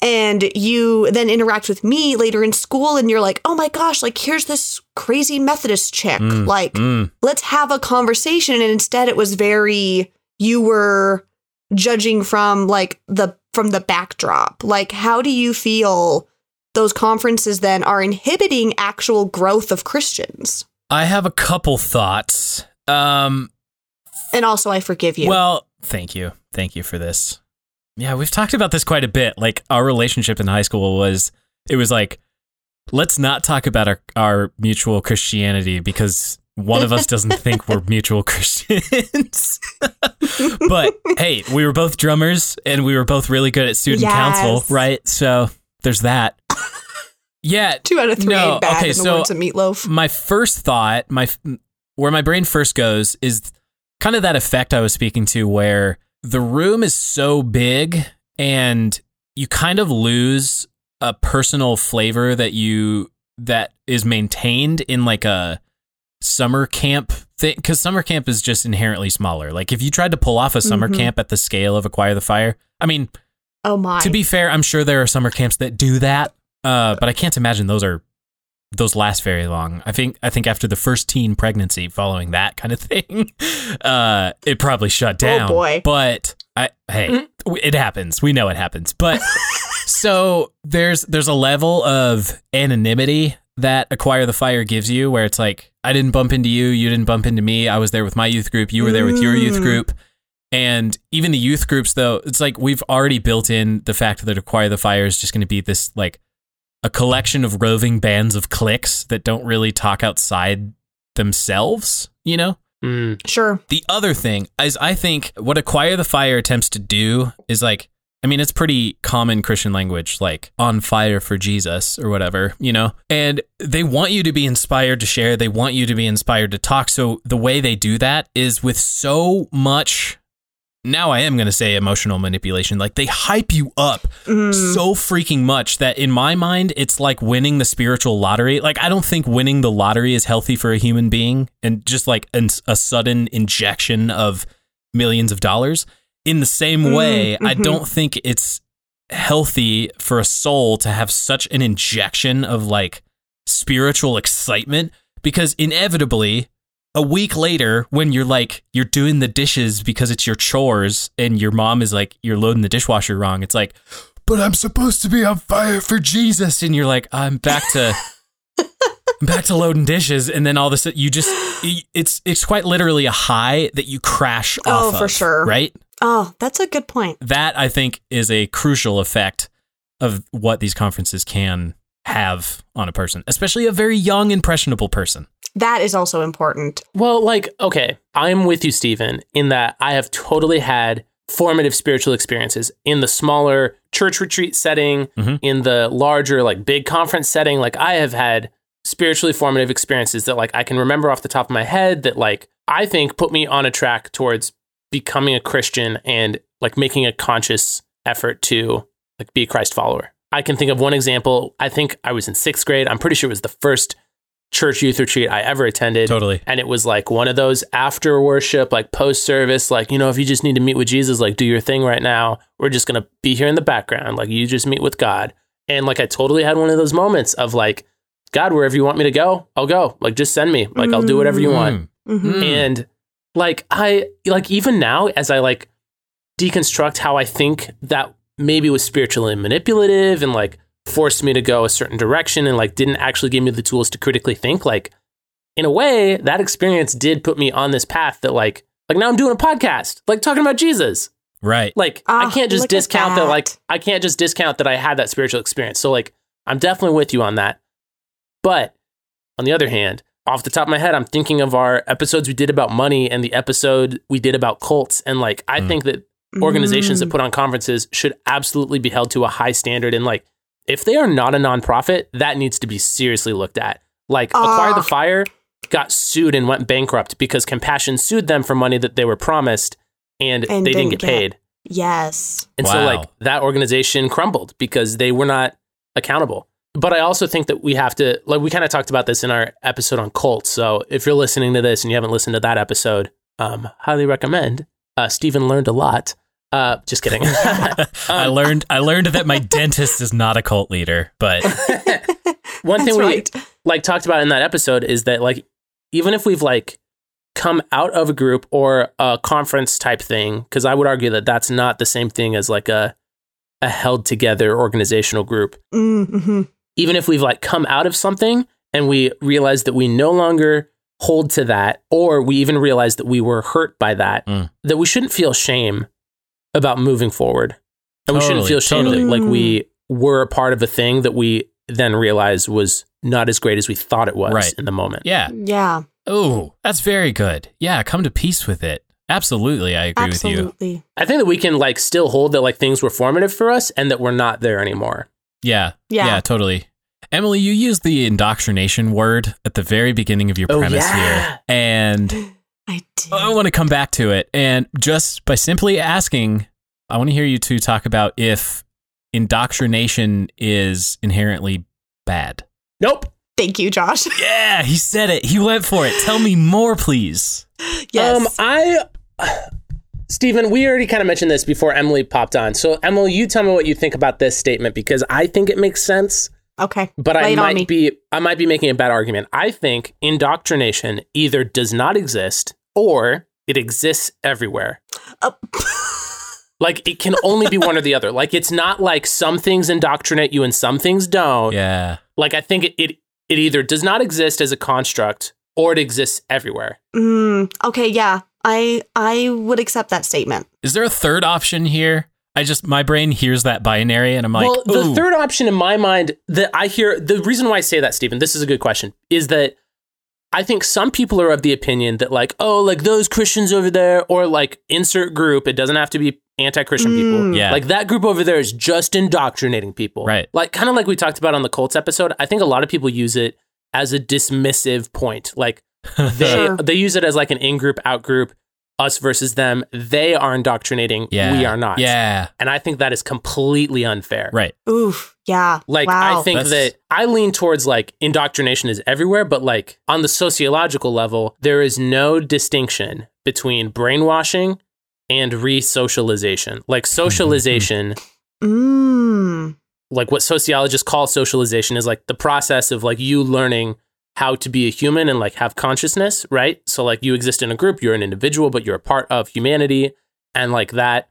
and you then interact with me later in school and you're like oh my gosh like here's this crazy methodist chick Mm, like mm. let's have a conversation and instead it was very you were judging from like the from the backdrop like how do you feel those conferences then are inhibiting actual growth of christians I have a couple thoughts. Um, and also i forgive you Well, thank you. Thank you for this. Yeah, we've talked about this quite a bit. Like our relationship in high school was it was like let's not talk about our our mutual Christianity because one of us doesn't think we're mutual Christians. but hey, we were both drummers and we were both really good at student Yes. council, right? So there's that. Yeah, two out of three no, okay, in the so words of Meat Loaf my first thought, my where my brain first goes is kind of that effect I was speaking to where the room is so big and you kind of lose a personal flavor that you that is maintained in like a summer camp thing cuz summer camp is just inherently smaller. Like if you tried to pull off a summer Mhm. camp at the scale of Acquire the Fire, I mean, oh my to be fair, I'm sure there are summer camps that do that, uh, but I can't imagine those are those last very long. I think I think after the first teen pregnancy, following that kind of thing, uh, it probably shut down. Oh, boy. But I, hey, w it happens. We know it happens. But so there's there's a level of anonymity that Acquire the Fire gives you, where it's like I didn't bump into you, you didn't bump into me. I was there with my youth group, you were there with your youth Mm. group. And even the youth groups, though, it's like we've already built in the fact that Acquire the Fire is just going to be this like a collection of roving bands of cliques that don't really talk outside themselves, you know? Mm. sure The other thing is, I think what Acquire the Fire attempts to do is like, I mean, it's pretty common Christian language, like on fire for Jesus or whatever, you know? And they want you to be inspired to share. They want you to be inspired to talk. So the way they do that is with so much. Now I am going to say emotional manipulation. Like they hype you up Mm. so freaking much that in my mind it's like winning the spiritual lottery. Like I don't think winning the lottery is healthy for a human being and just like an, a sudden injection of millions of dollars. In the same Mm, way, I mhm. don't think it's healthy for a soul to have such an injection of like spiritual excitement because inevitably a week later when you're like you're doing the dishes because it's your chores and your mom is like you're loading the dishwasher wrong it's like but i'm supposed to be on fire for jesus and you're like i'm back to I'm back to loading dishes and then all of a sudden you just it's it's quite literally a high that you crash Oh, off for of, sure. right oh that's a good point that i think is a crucial effect of what these conferences can have on a person especially a very young impressionable person that is also important Well, like, okay, I'm with you, Stephen, in that I have totally had formative spiritual experiences in the smaller church retreat setting, Mhm. in the larger, like, big conference setting. Like, I have had spiritually formative experiences that, like, I can remember off the top of my head that, like, I think put me on a track towards becoming a Christian and, like, making a conscious effort to, like, be a Christ follower. I can think of one example. I think I was in sixth grade. I'm pretty sure it was the first church youth retreat I ever attended. totally And it was like one of those after worship, like post service, like, you know, if you just need to meet with Jesus, like do your thing right now. We're just going to be here in the background. Like you just meet with God. And like I totally had one of those moments of like, God, wherever you want me to go, I'll go. Like just send me. Like I'll do whatever you want. Mm. Mhm. Mm. And like I like even now as I like deconstruct how I think that maybe was spiritually manipulative and like forced me to go a certain direction and like didn't actually give me the tools to critically think like in a way that experience did put me on this path that like like now I'm doing a podcast like talking about Jesus right like I Ah, can't just discount that. that. like I can't just discount that I had that spiritual experience. So like I'm definitely with you on that. But on the other hand, off the top of my head, I'm thinking of our episodes we did about money and the episode we did about cults. And like I Mm. think that organizations that Mm. put on conferences should absolutely be held to a high standard. And like, if they are not a nonprofit, that needs to be seriously looked at. Like, Acquire the. Fire got sued and went bankrupt because Compassion sued them for money that they were promised and, And they didn't didn't get get. paid. Yes. And so, like, that organization crumbled because they were not accountable. But I also think that we have to, like, we kind of talked about this in our episode on cults. So if you're listening to this and you haven't listened to that episode, um, highly recommend. Uh, Stephen learned a lot. Uh, just kidding. I learned I learned that my dentist is not a cult leader, but One thing we right. like talked about in that episode is that like even if we've like come out of a group or a conference type thing, because I would argue that that's not the same thing as like a a held together organizational group. Mm-hmm. Even if we've like come out of something and we realize that we no longer hold to that, or we even realize that we were hurt by that, Mm. that we shouldn't feel shame about moving forward. And we shouldn't feel shame totally. that like we were a part of a thing that we then realized was not as great as we thought it was Right. in the moment. yeah. Yeah. Oh, that's very good. Yeah, come to peace with it. Absolutely, I agree with you. Absolutely. I think that we can like still hold that like things were formative for us and that we're not there anymore. Yeah. Yeah. Yeah, totally. Emily, you used the indoctrination word at the very beginning of your Oh, premise yeah. here. And I did. I want to come back to it. And just by simply asking, I want to hear you two talk about if indoctrination is inherently bad. Nope. Thank you, Josh. Yeah, he said it. He went for it. Tell me more, please. yes. Um, I, Stephen, we already kind of mentioned this before Emily popped on. So, Emily, you tell me what you think about this statement because I think it makes sense, okay. but I Lay it on me. might be I might be making a bad argument. I think indoctrination either does not exist or it exists everywhere. Uh, Like it can only be one or the other. Like it's not like some things indoctrinate you and some things don't. Yeah. Like I think it, it it either does not exist as a construct or it exists everywhere. mm, okay. Yeah. I I would accept that statement. Is there a third option here? I just, my brain hears that binary and I'm like, well, the ooh. third option in my mind that I hear, the reason why I say that, Stephen, this is a good question, is that I think some people are of the opinion that, like, oh, like those Christians over there, or like insert group, it doesn't have to be anti Christian people. Mm. Yeah. Like that group over there is just indoctrinating people. Right. Like, kind of like we talked about on the Colts episode, I think a lot of people use it as a dismissive point. Like, they, Sure. they use it as like an in group, out group, us versus them. They are indoctrinating, yeah. we are not. Yeah. And I think that is completely unfair. Right. Oof. Yeah. Like wow. I think That's- that I lean towards like indoctrination is everywhere, but like on the sociological level, there is no distinction between brainwashing and re-socialization. Like socialization, Mm. like what sociologists call socialization is like the process of like you learning how to be a human and like have consciousness, right? So like you exist in a group, you're an individual, but you're a part of humanity and like that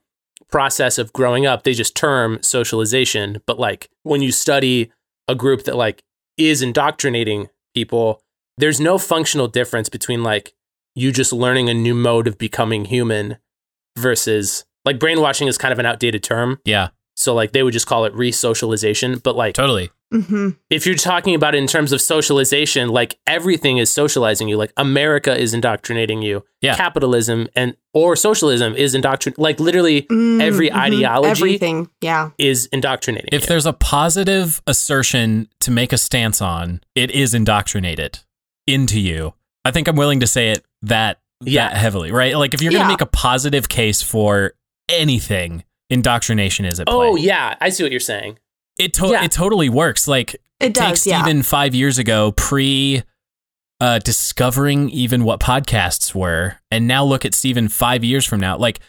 process of growing up, they just term socialization, but like when you study a group that like is indoctrinating people, there's no functional difference between like you just learning a new mode of becoming human versus like brainwashing is kind of an outdated term. Yeah. So like they would just call it re-socialization, but like Totally. hmm if you're talking about it in terms of socialization, like everything is socializing you. Like America is indoctrinating you. Yeah. Capitalism and or socialism is indoctrinating. Like literally Every Mhm. ideology- Everything. Yeah. is indoctrinating. If you. there's a positive assertion to make a stance on, it is indoctrinated into you. I think I'm willing to say it that, Yeah. that heavily, right? Like if you're going to Yeah. make a positive case for anything, indoctrination is at play. oh yeah, I see what you're saying. It to- Yeah. it totally works. Like It take does. Yeah. Five years ago, pre uh, discovering even what podcasts were, and now look at Stephen five years from now. Like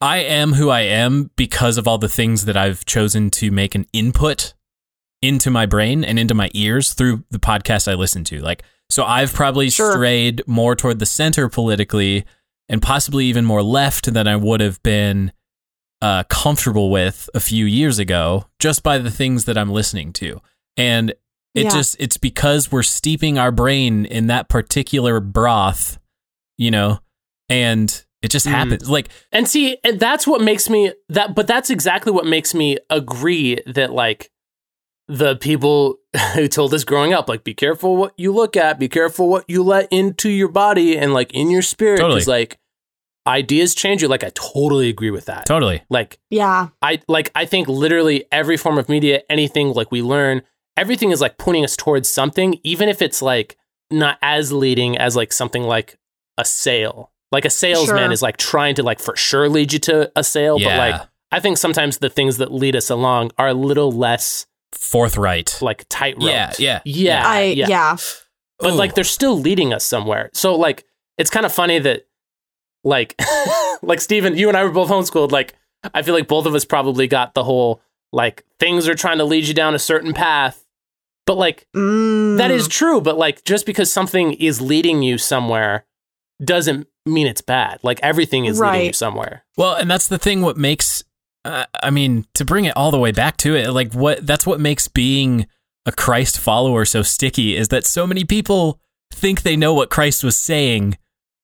I am who I am because of all the things that I've chosen to make an input into my brain and into my ears through the podcast I listen to. Like so I've probably Sure. strayed more toward the center politically and possibly even more left than I would have been uh, comfortable with a few years ago just by the things that I'm listening to. And it Yeah. just, it's because we're steeping our brain in that particular broth, you know, and it just Mm. happens. Like, And see, and that's what makes me that. But that's exactly what makes me agree that like the people who told us growing up, like, be careful what you look at, be careful what you let into your body and like in your spirit, Totally. because like ideas change you. Like I totally agree with that. Totally. Like Yeah. I like I think literally every form of media, anything like we learn, everything is like pointing us towards something, even if it's like not as leading as like something like a sale. Like a salesman Sure. is like trying to like for sure lead you to a sale, but like I think sometimes the things that lead us along are a little less Forthright. like tightrope. Yeah, yeah, yeah, I yeah. yeah. But Ooh. like they're still leading us somewhere. So like it's kind of funny that like like Stephen, you and I were both homeschooled. Like I feel like both of us probably got the whole like things are trying to lead you down a certain path. But like Mm. that is true, but like just because something is leading you somewhere doesn't mean it's bad. Like everything is leading you somewhere. Well, and that's the thing. What makes, uh, I mean, to bring it all the way back to it, like what that's what makes being a Christ follower so sticky is that so many people think they know what Christ was saying.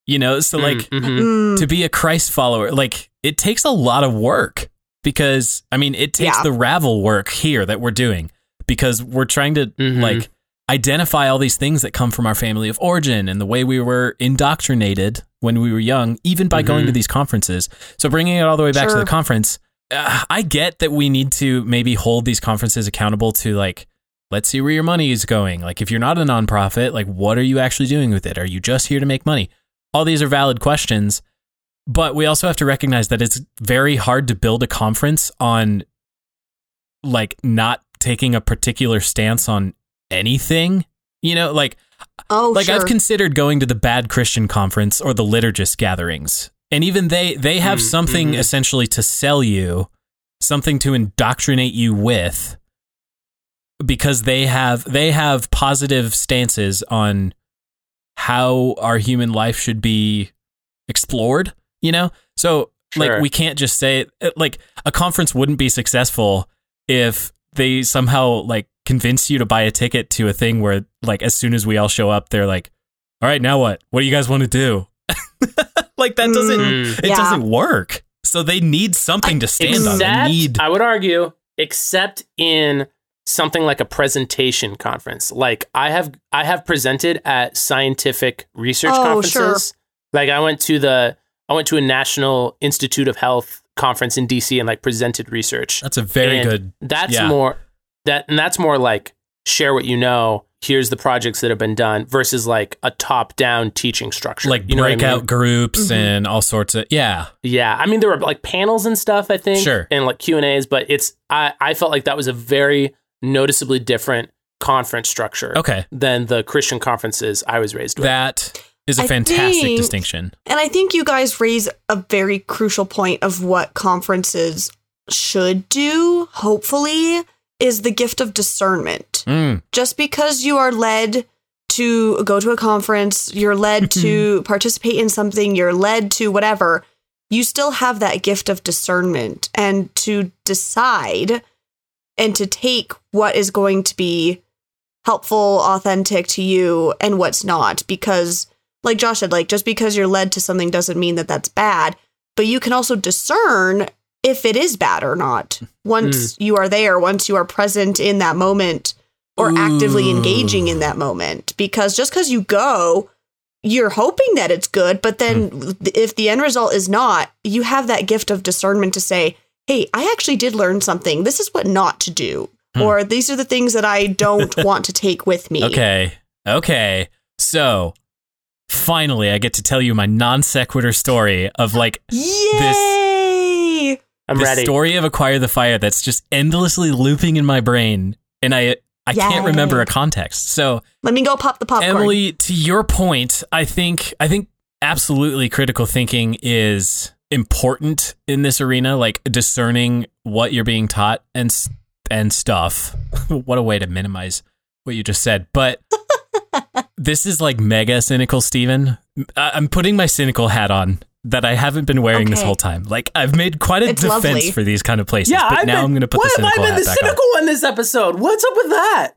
You know, so like Mm, mhm. Mm. to be a Christ follower, like it takes a lot of work because I mean, it takes Yeah. the ravel work here that we're doing because we're trying to Mhm. like identify all these things that come from our family of origin and the way we were indoctrinated when we were young, even by going Mhm. to these conferences. So bringing it all the way back to the conference, uh, I get that we need to maybe hold these conferences accountable to like, let's see where your money is going. Like, if you're not a nonprofit, like, what are you actually doing with it? Are you just here to make money? All these are valid questions, but we also have to recognize that it's very hard to build a conference on like not taking a particular stance on anything. You know, like oh, like sure. I've considered going to the Bad Christian Conference or the liturgist gatherings, and even they they have Mm, something mhm. essentially to sell you, something to indoctrinate you with, because they have they have positive stances on how our human life should be explored. You know, so Sure. like we can't just say like a conference wouldn't be successful if they somehow like convince you to buy a ticket to a thing where like as soon as we all show up they're like all right now what what do you guys want to do like that doesn't Mm. it Yeah. doesn't work so they need something to stand on they need I would argue, except in something like a presentation conference. Like I have, I have presented at scientific research Oh, conferences. Like I went to the, I went to a National Institute of Health conference in DC and like presented research. that's a very And good That's yeah. more that, and that's more like share what you know. Here's the projects that have been done versus like a top-down teaching structure. like you know I breakout mean? groups Mhm. and all sorts of yeah Yeah, I mean there were like panels and stuff. I think, Sure. and like Q and A's, but it's I I felt like that was a very noticeably different conference structure okay than the Christian conferences I was raised with. that is a I fantastic think- distinction And I think you guys raise a very crucial point of what conferences should do, hopefully, is the gift of discernment. Mm, Just because you are led to go to a conference, you're led to participate in something, you're led to whatever, you still have that gift of discernment and to decide and to take what is going to be helpful, authentic to you and what's not. Because, like Josh said, like just because you're led to something doesn't mean that that's bad, but you can also discern if it is bad or not once hmm. you are there, once you are present in that moment or actively engaging in that moment. Because just because you go, you're hoping that it's good, but then hmm. if the end result is not, you have that gift of discernment to say, hey, I actually did learn something. This is what not to do. Hmm. Or these are the things that I don't want to take with me. Okay. Okay. So finally, I get to tell you my non sequitur story of like Yay! I'm the ready. story of Acquire the Fire that's just endlessly looping in my brain, and I I can't remember a context. So Let me go pop the popcorn. Emily, to your point, I think I think absolutely critical thinking is important in this arena, like discerning what you're being taught and and stuff. what a way to minimize what you just said. But this is like mega cynical, Stephen. I- I'm putting my cynical hat on that I haven't been wearing this whole time. Like I've made quite a It's defense lovely. for these kind of places, yeah, but I've now been, I'm going to put the cynical what the have I been the back on. cynical one this episode? What's up with that?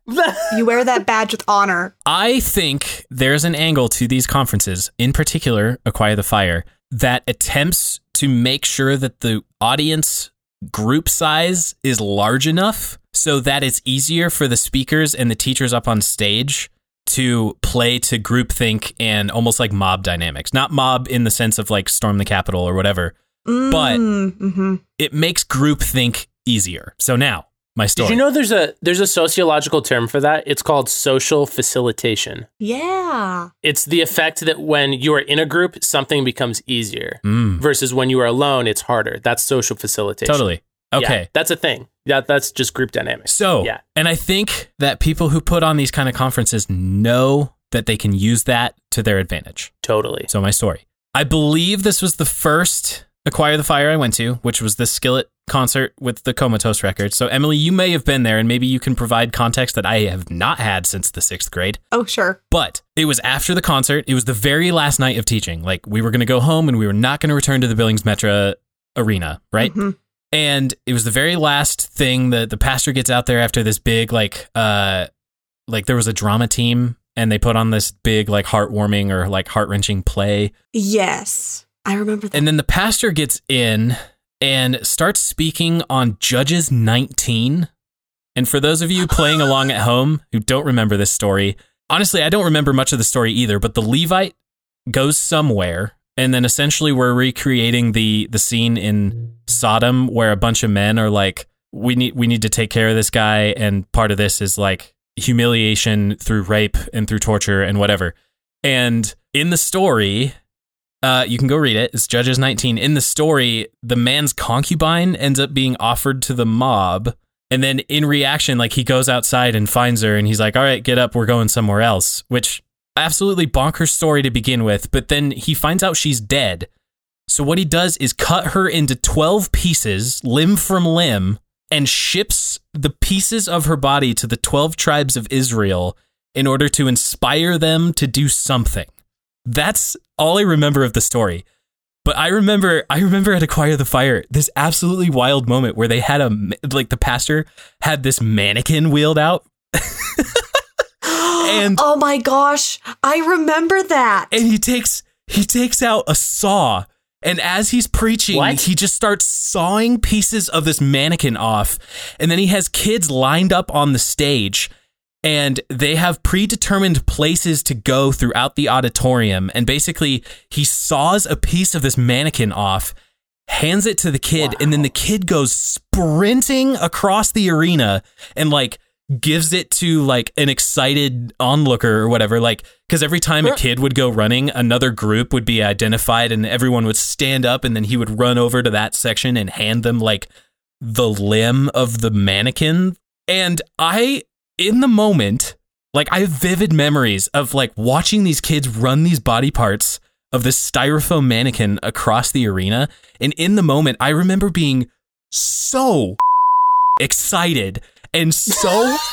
you wear that badge with honor. I think there's an angle to these conferences, in particular, Acquire the Fire, that attempts to make sure that the audience group size is large enough so that it's easier for the speakers and the teachers up on stage to play to groupthink and almost like mob dynamics. Not mob in the sense of like storm the Capitol or whatever. But- hmm It makes groupthink easier. So now, my story. Did you know there's a there's a sociological term for that? It's called social facilitation. Yeah. It's the effect that when you are in a group, something becomes easier Mm, versus when you are alone, it's harder. That's social facilitation. totally. Yeah, Okay. that's a thing. Yeah, that's just group dynamics. So, Yeah. and I think that people who put on these kind of conferences know that they can use that to their advantage. Totally. So, my story. I believe this was the first Acquire the Fire I went to, which was the Skillet concert with the Comatose Records. So, Emily, you may have been there, and maybe you can provide context that I have not had since the sixth grade. Oh, sure. But it was after the concert. It was the very last night of teaching. Like, we were going to go home and we were not going to return to the Billings Metra arena, right? Mhm. and it was the very last thing that the pastor gets out there after this big like uh like there was a drama team and they put on this big like heartwarming or like heart-wrenching play Yes. I remember that. and then the pastor gets in and starts speaking on Judges 19 and for those of you playing along at home who don't remember this story honestly i don't remember much of the story either but the Levite goes somewhere and then essentially we're recreating the the scene in Sodom where a bunch of men are like we need we need to take care of this guy and part of this is like humiliation through rape and through torture and whatever. And in the story uh, you can go read it. It's Judges 19. In the story, the man's concubine ends up being offered to the mob. And then in reaction, like he goes outside and finds her and he's like, all right, get up. We're going somewhere else, which absolutely bonkers story to begin with. But then he finds out she's dead. So what he does is cut her into 12 pieces, limb from limb, and ships the pieces of her body to the 12 tribes of Israel in order to inspire them to do something. That's all I remember of the story. But I remember, I remember at Acquire the Fire, this absolutely wild moment where they had a, like the pastor had this mannequin wheeled out. and oh my gosh, I remember that. and he takes he takes out a saw and as he's preaching What? he just starts sawing pieces of this mannequin off and then he has kids lined up on the stage and they have predetermined places to go throughout the auditorium. And basically he saws a piece of this mannequin off hands it to the kid and then the kid goes sprinting across the arena and like gives it to like an excited onlooker or whatever like because every time a kid would go running another group would be identified and everyone would stand up and then he would run over to that section and hand them like the limb of the mannequin. And i in the moment like i have vivid memories of like watching these kids run these body parts of this styrofoam mannequin across the arena and in the moment i remember being so excited and so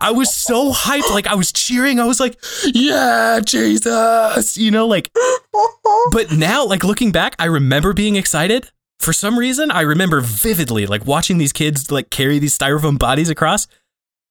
I was so hyped. Like I was cheering. I was like, yeah, Jesus. You know, like, but now, like looking back, I remember being excited. For some reason, I remember vividly, like watching these kids like carry these styrofoam bodies across.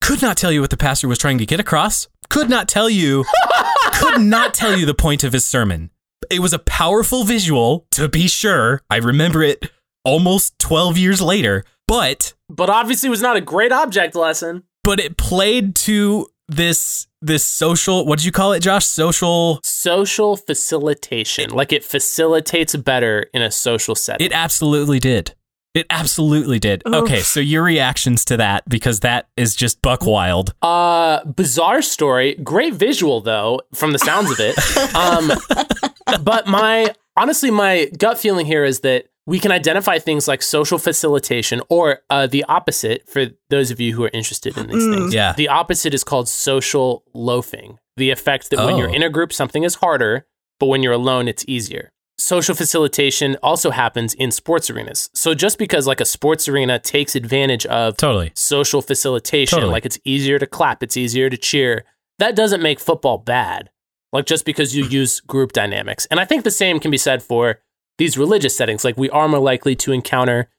Could not tell you what the pastor was trying to get across. Could not tell you, could not tell you the point of his sermon. It was a powerful visual, to be sure. I remember it almost 12 years later, but But obviously, it was not a great object lesson. but it played to this this social what did you call it josh social Social facilitation, like it facilitates better in a social setting. it absolutely did it absolutely did Oof. okay so your reactions to that because that is just buck wild Uh, bizarre story. Great visual though, from the sounds of it. Um, but my honestly, my gut feeling here is that we can identify things like social facilitation, or uh, the opposite for those of you who are interested in these Mm. things. Yeah. the opposite is called social loafing. The effect that when you're Oh. in a group, something is harder, but when you're alone, it's easier. Social facilitation also happens in sports arenas. So just because like a sports arena takes advantage of totally social facilitation. Totally. Like it's easier to clap, it's easier to cheer. That doesn't make football bad. Like just because you use group dynamics. And I think the same can be said for these religious settings. Like we are more likely to encounter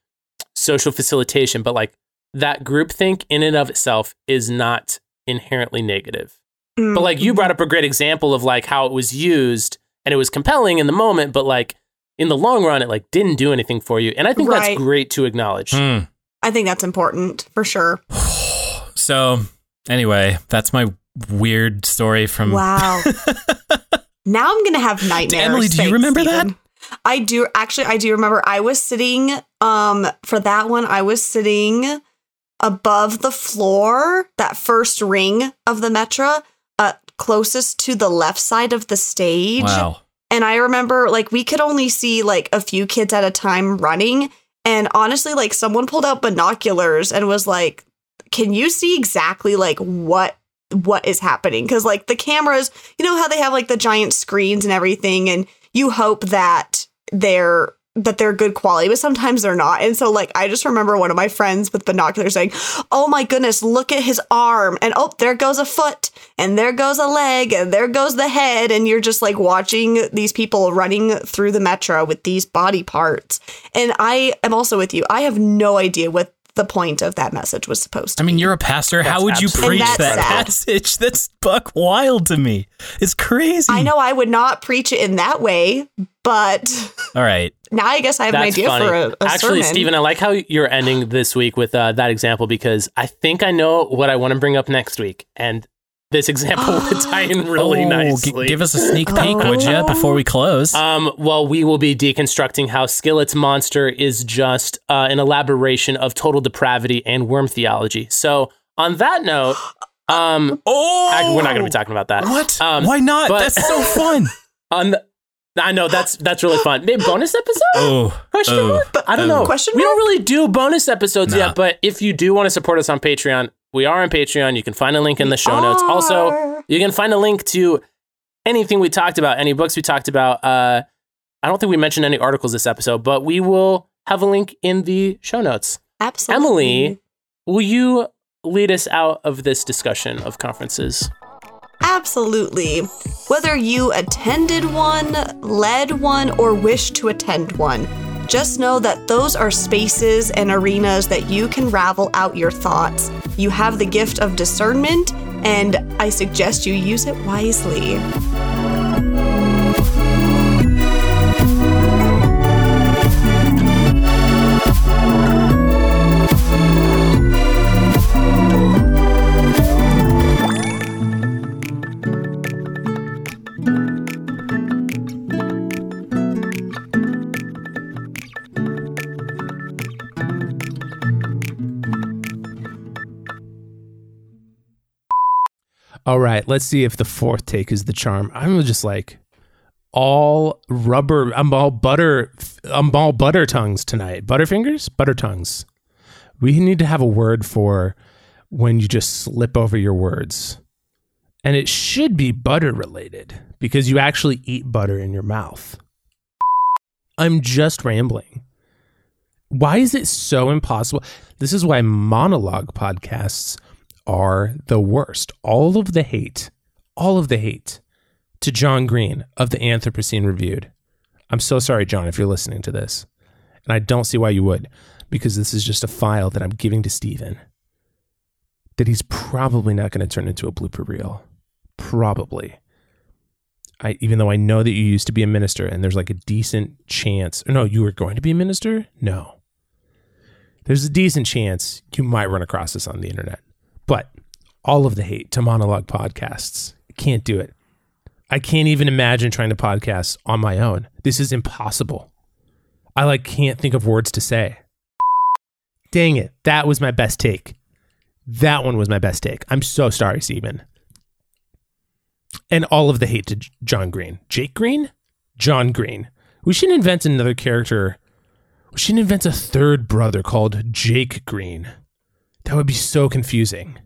social facilitation, but like that group think in and of itself is not inherently negative. Mm. But like you brought up a great example of like how it was used and it was compelling in the moment, but like in the long run, it like didn't do anything for you. And I think Right. that's great to acknowledge. Hmm. I think that's important for sure. so Anyway, that's my weird story from. Wow. now I'm gonna have nightmares. Emily, do you remember Stephen. that? I do actually I do remember I was sitting um for that one I was sitting above the floor that first ring of the Metra uh closest to the left side of the stage. Wow. and I remember like we could only see like a few kids at a time running. And honestly like someone pulled out binoculars and was like can you see exactly like what what is happening? Cuz like the cameras you know how they have like the giant screens and everything and you hope that they're that they're good quality, but sometimes they're not. And so like I just remember one of my friends with binoculars saying, "Oh my goodness, look at his arm." And oh, there goes a foot, and there goes a leg, and there goes the head, and you're just like watching these people running through the Metra with these body parts. And I am also with you. I have no idea what the point of that message was supposed to I mean, be. you're a pastor. How would you preach that sad. passage? That's buck wild to me. It's crazy. I know I would not preach it in that way, but All right. now I guess I have an idea funny. for a, a Actually, sermon. Stephen, I like how you're ending this week with uh, that example because I think I know what I want to bring up next week, and this example would tie in really Oh, g- nicely. give us a sneak peek, would you, before we close? Um, well, we will be deconstructing how Skillet's monster is just uh, an elaboration of total depravity and worm theology. So, on that note, um, oh, I- we're not going to be talking about that. What? Um, Why not? but- That's so fun. On the, I know that's that's really fun. Maybe bonus episode? oh, Question oh, mark? I don't oh. know. Question mark? we don't really do bonus episodes Nah. yet, but if you do want to support us on Patreon, we are on Patreon. You can find a link in the show notes. Also, you can find a link to anything we talked about, any books we talked about. Uh, I don't think we mentioned any articles this episode, but we will have a link in the show notes. Absolutely. Emily, will you lead us out of this discussion of conferences? Absolutely. Whether you attended one, led one, or wish to attend one, just know that those are spaces and arenas that you can ravel out your thoughts. You have the gift of discernment, and I suggest you use it wisely. All right, let's see if the fourth take is the charm. I'm just like all rubber. I'm all butter. I'm all butter tongues tonight. Butterfingers, butter tongues. We need to have a word for when you just slip over your words, and it should be butter related because you actually eat butter in your mouth. I'm just rambling. Why is it so impossible? This is why monologue podcasts are the worst. All of the hate, all of the hate to John Green of the Anthropocene Reviewed. I'm so sorry, John, if you're listening to this. And I don't see why you would, because this is just a file that I'm giving to Stephen that he's probably not going to turn into a blooper reel. Probably. I, even though I know that you used to be a minister and there's like a decent chance. No, you were going to be a minister? No. There's a decent chance you might run across this on the internet. But all of the hate to monologue podcasts, can't do it. I can't even imagine trying to podcast on my own. This is impossible. I like can't think of words to say. Dang it. That was my best take. That one was my best take. I'm so sorry, Stephen. And all of the hate to John Green. Jake Green? John Green. We should invent another character. We should invent a third brother called Jake Green. That would be so confusing.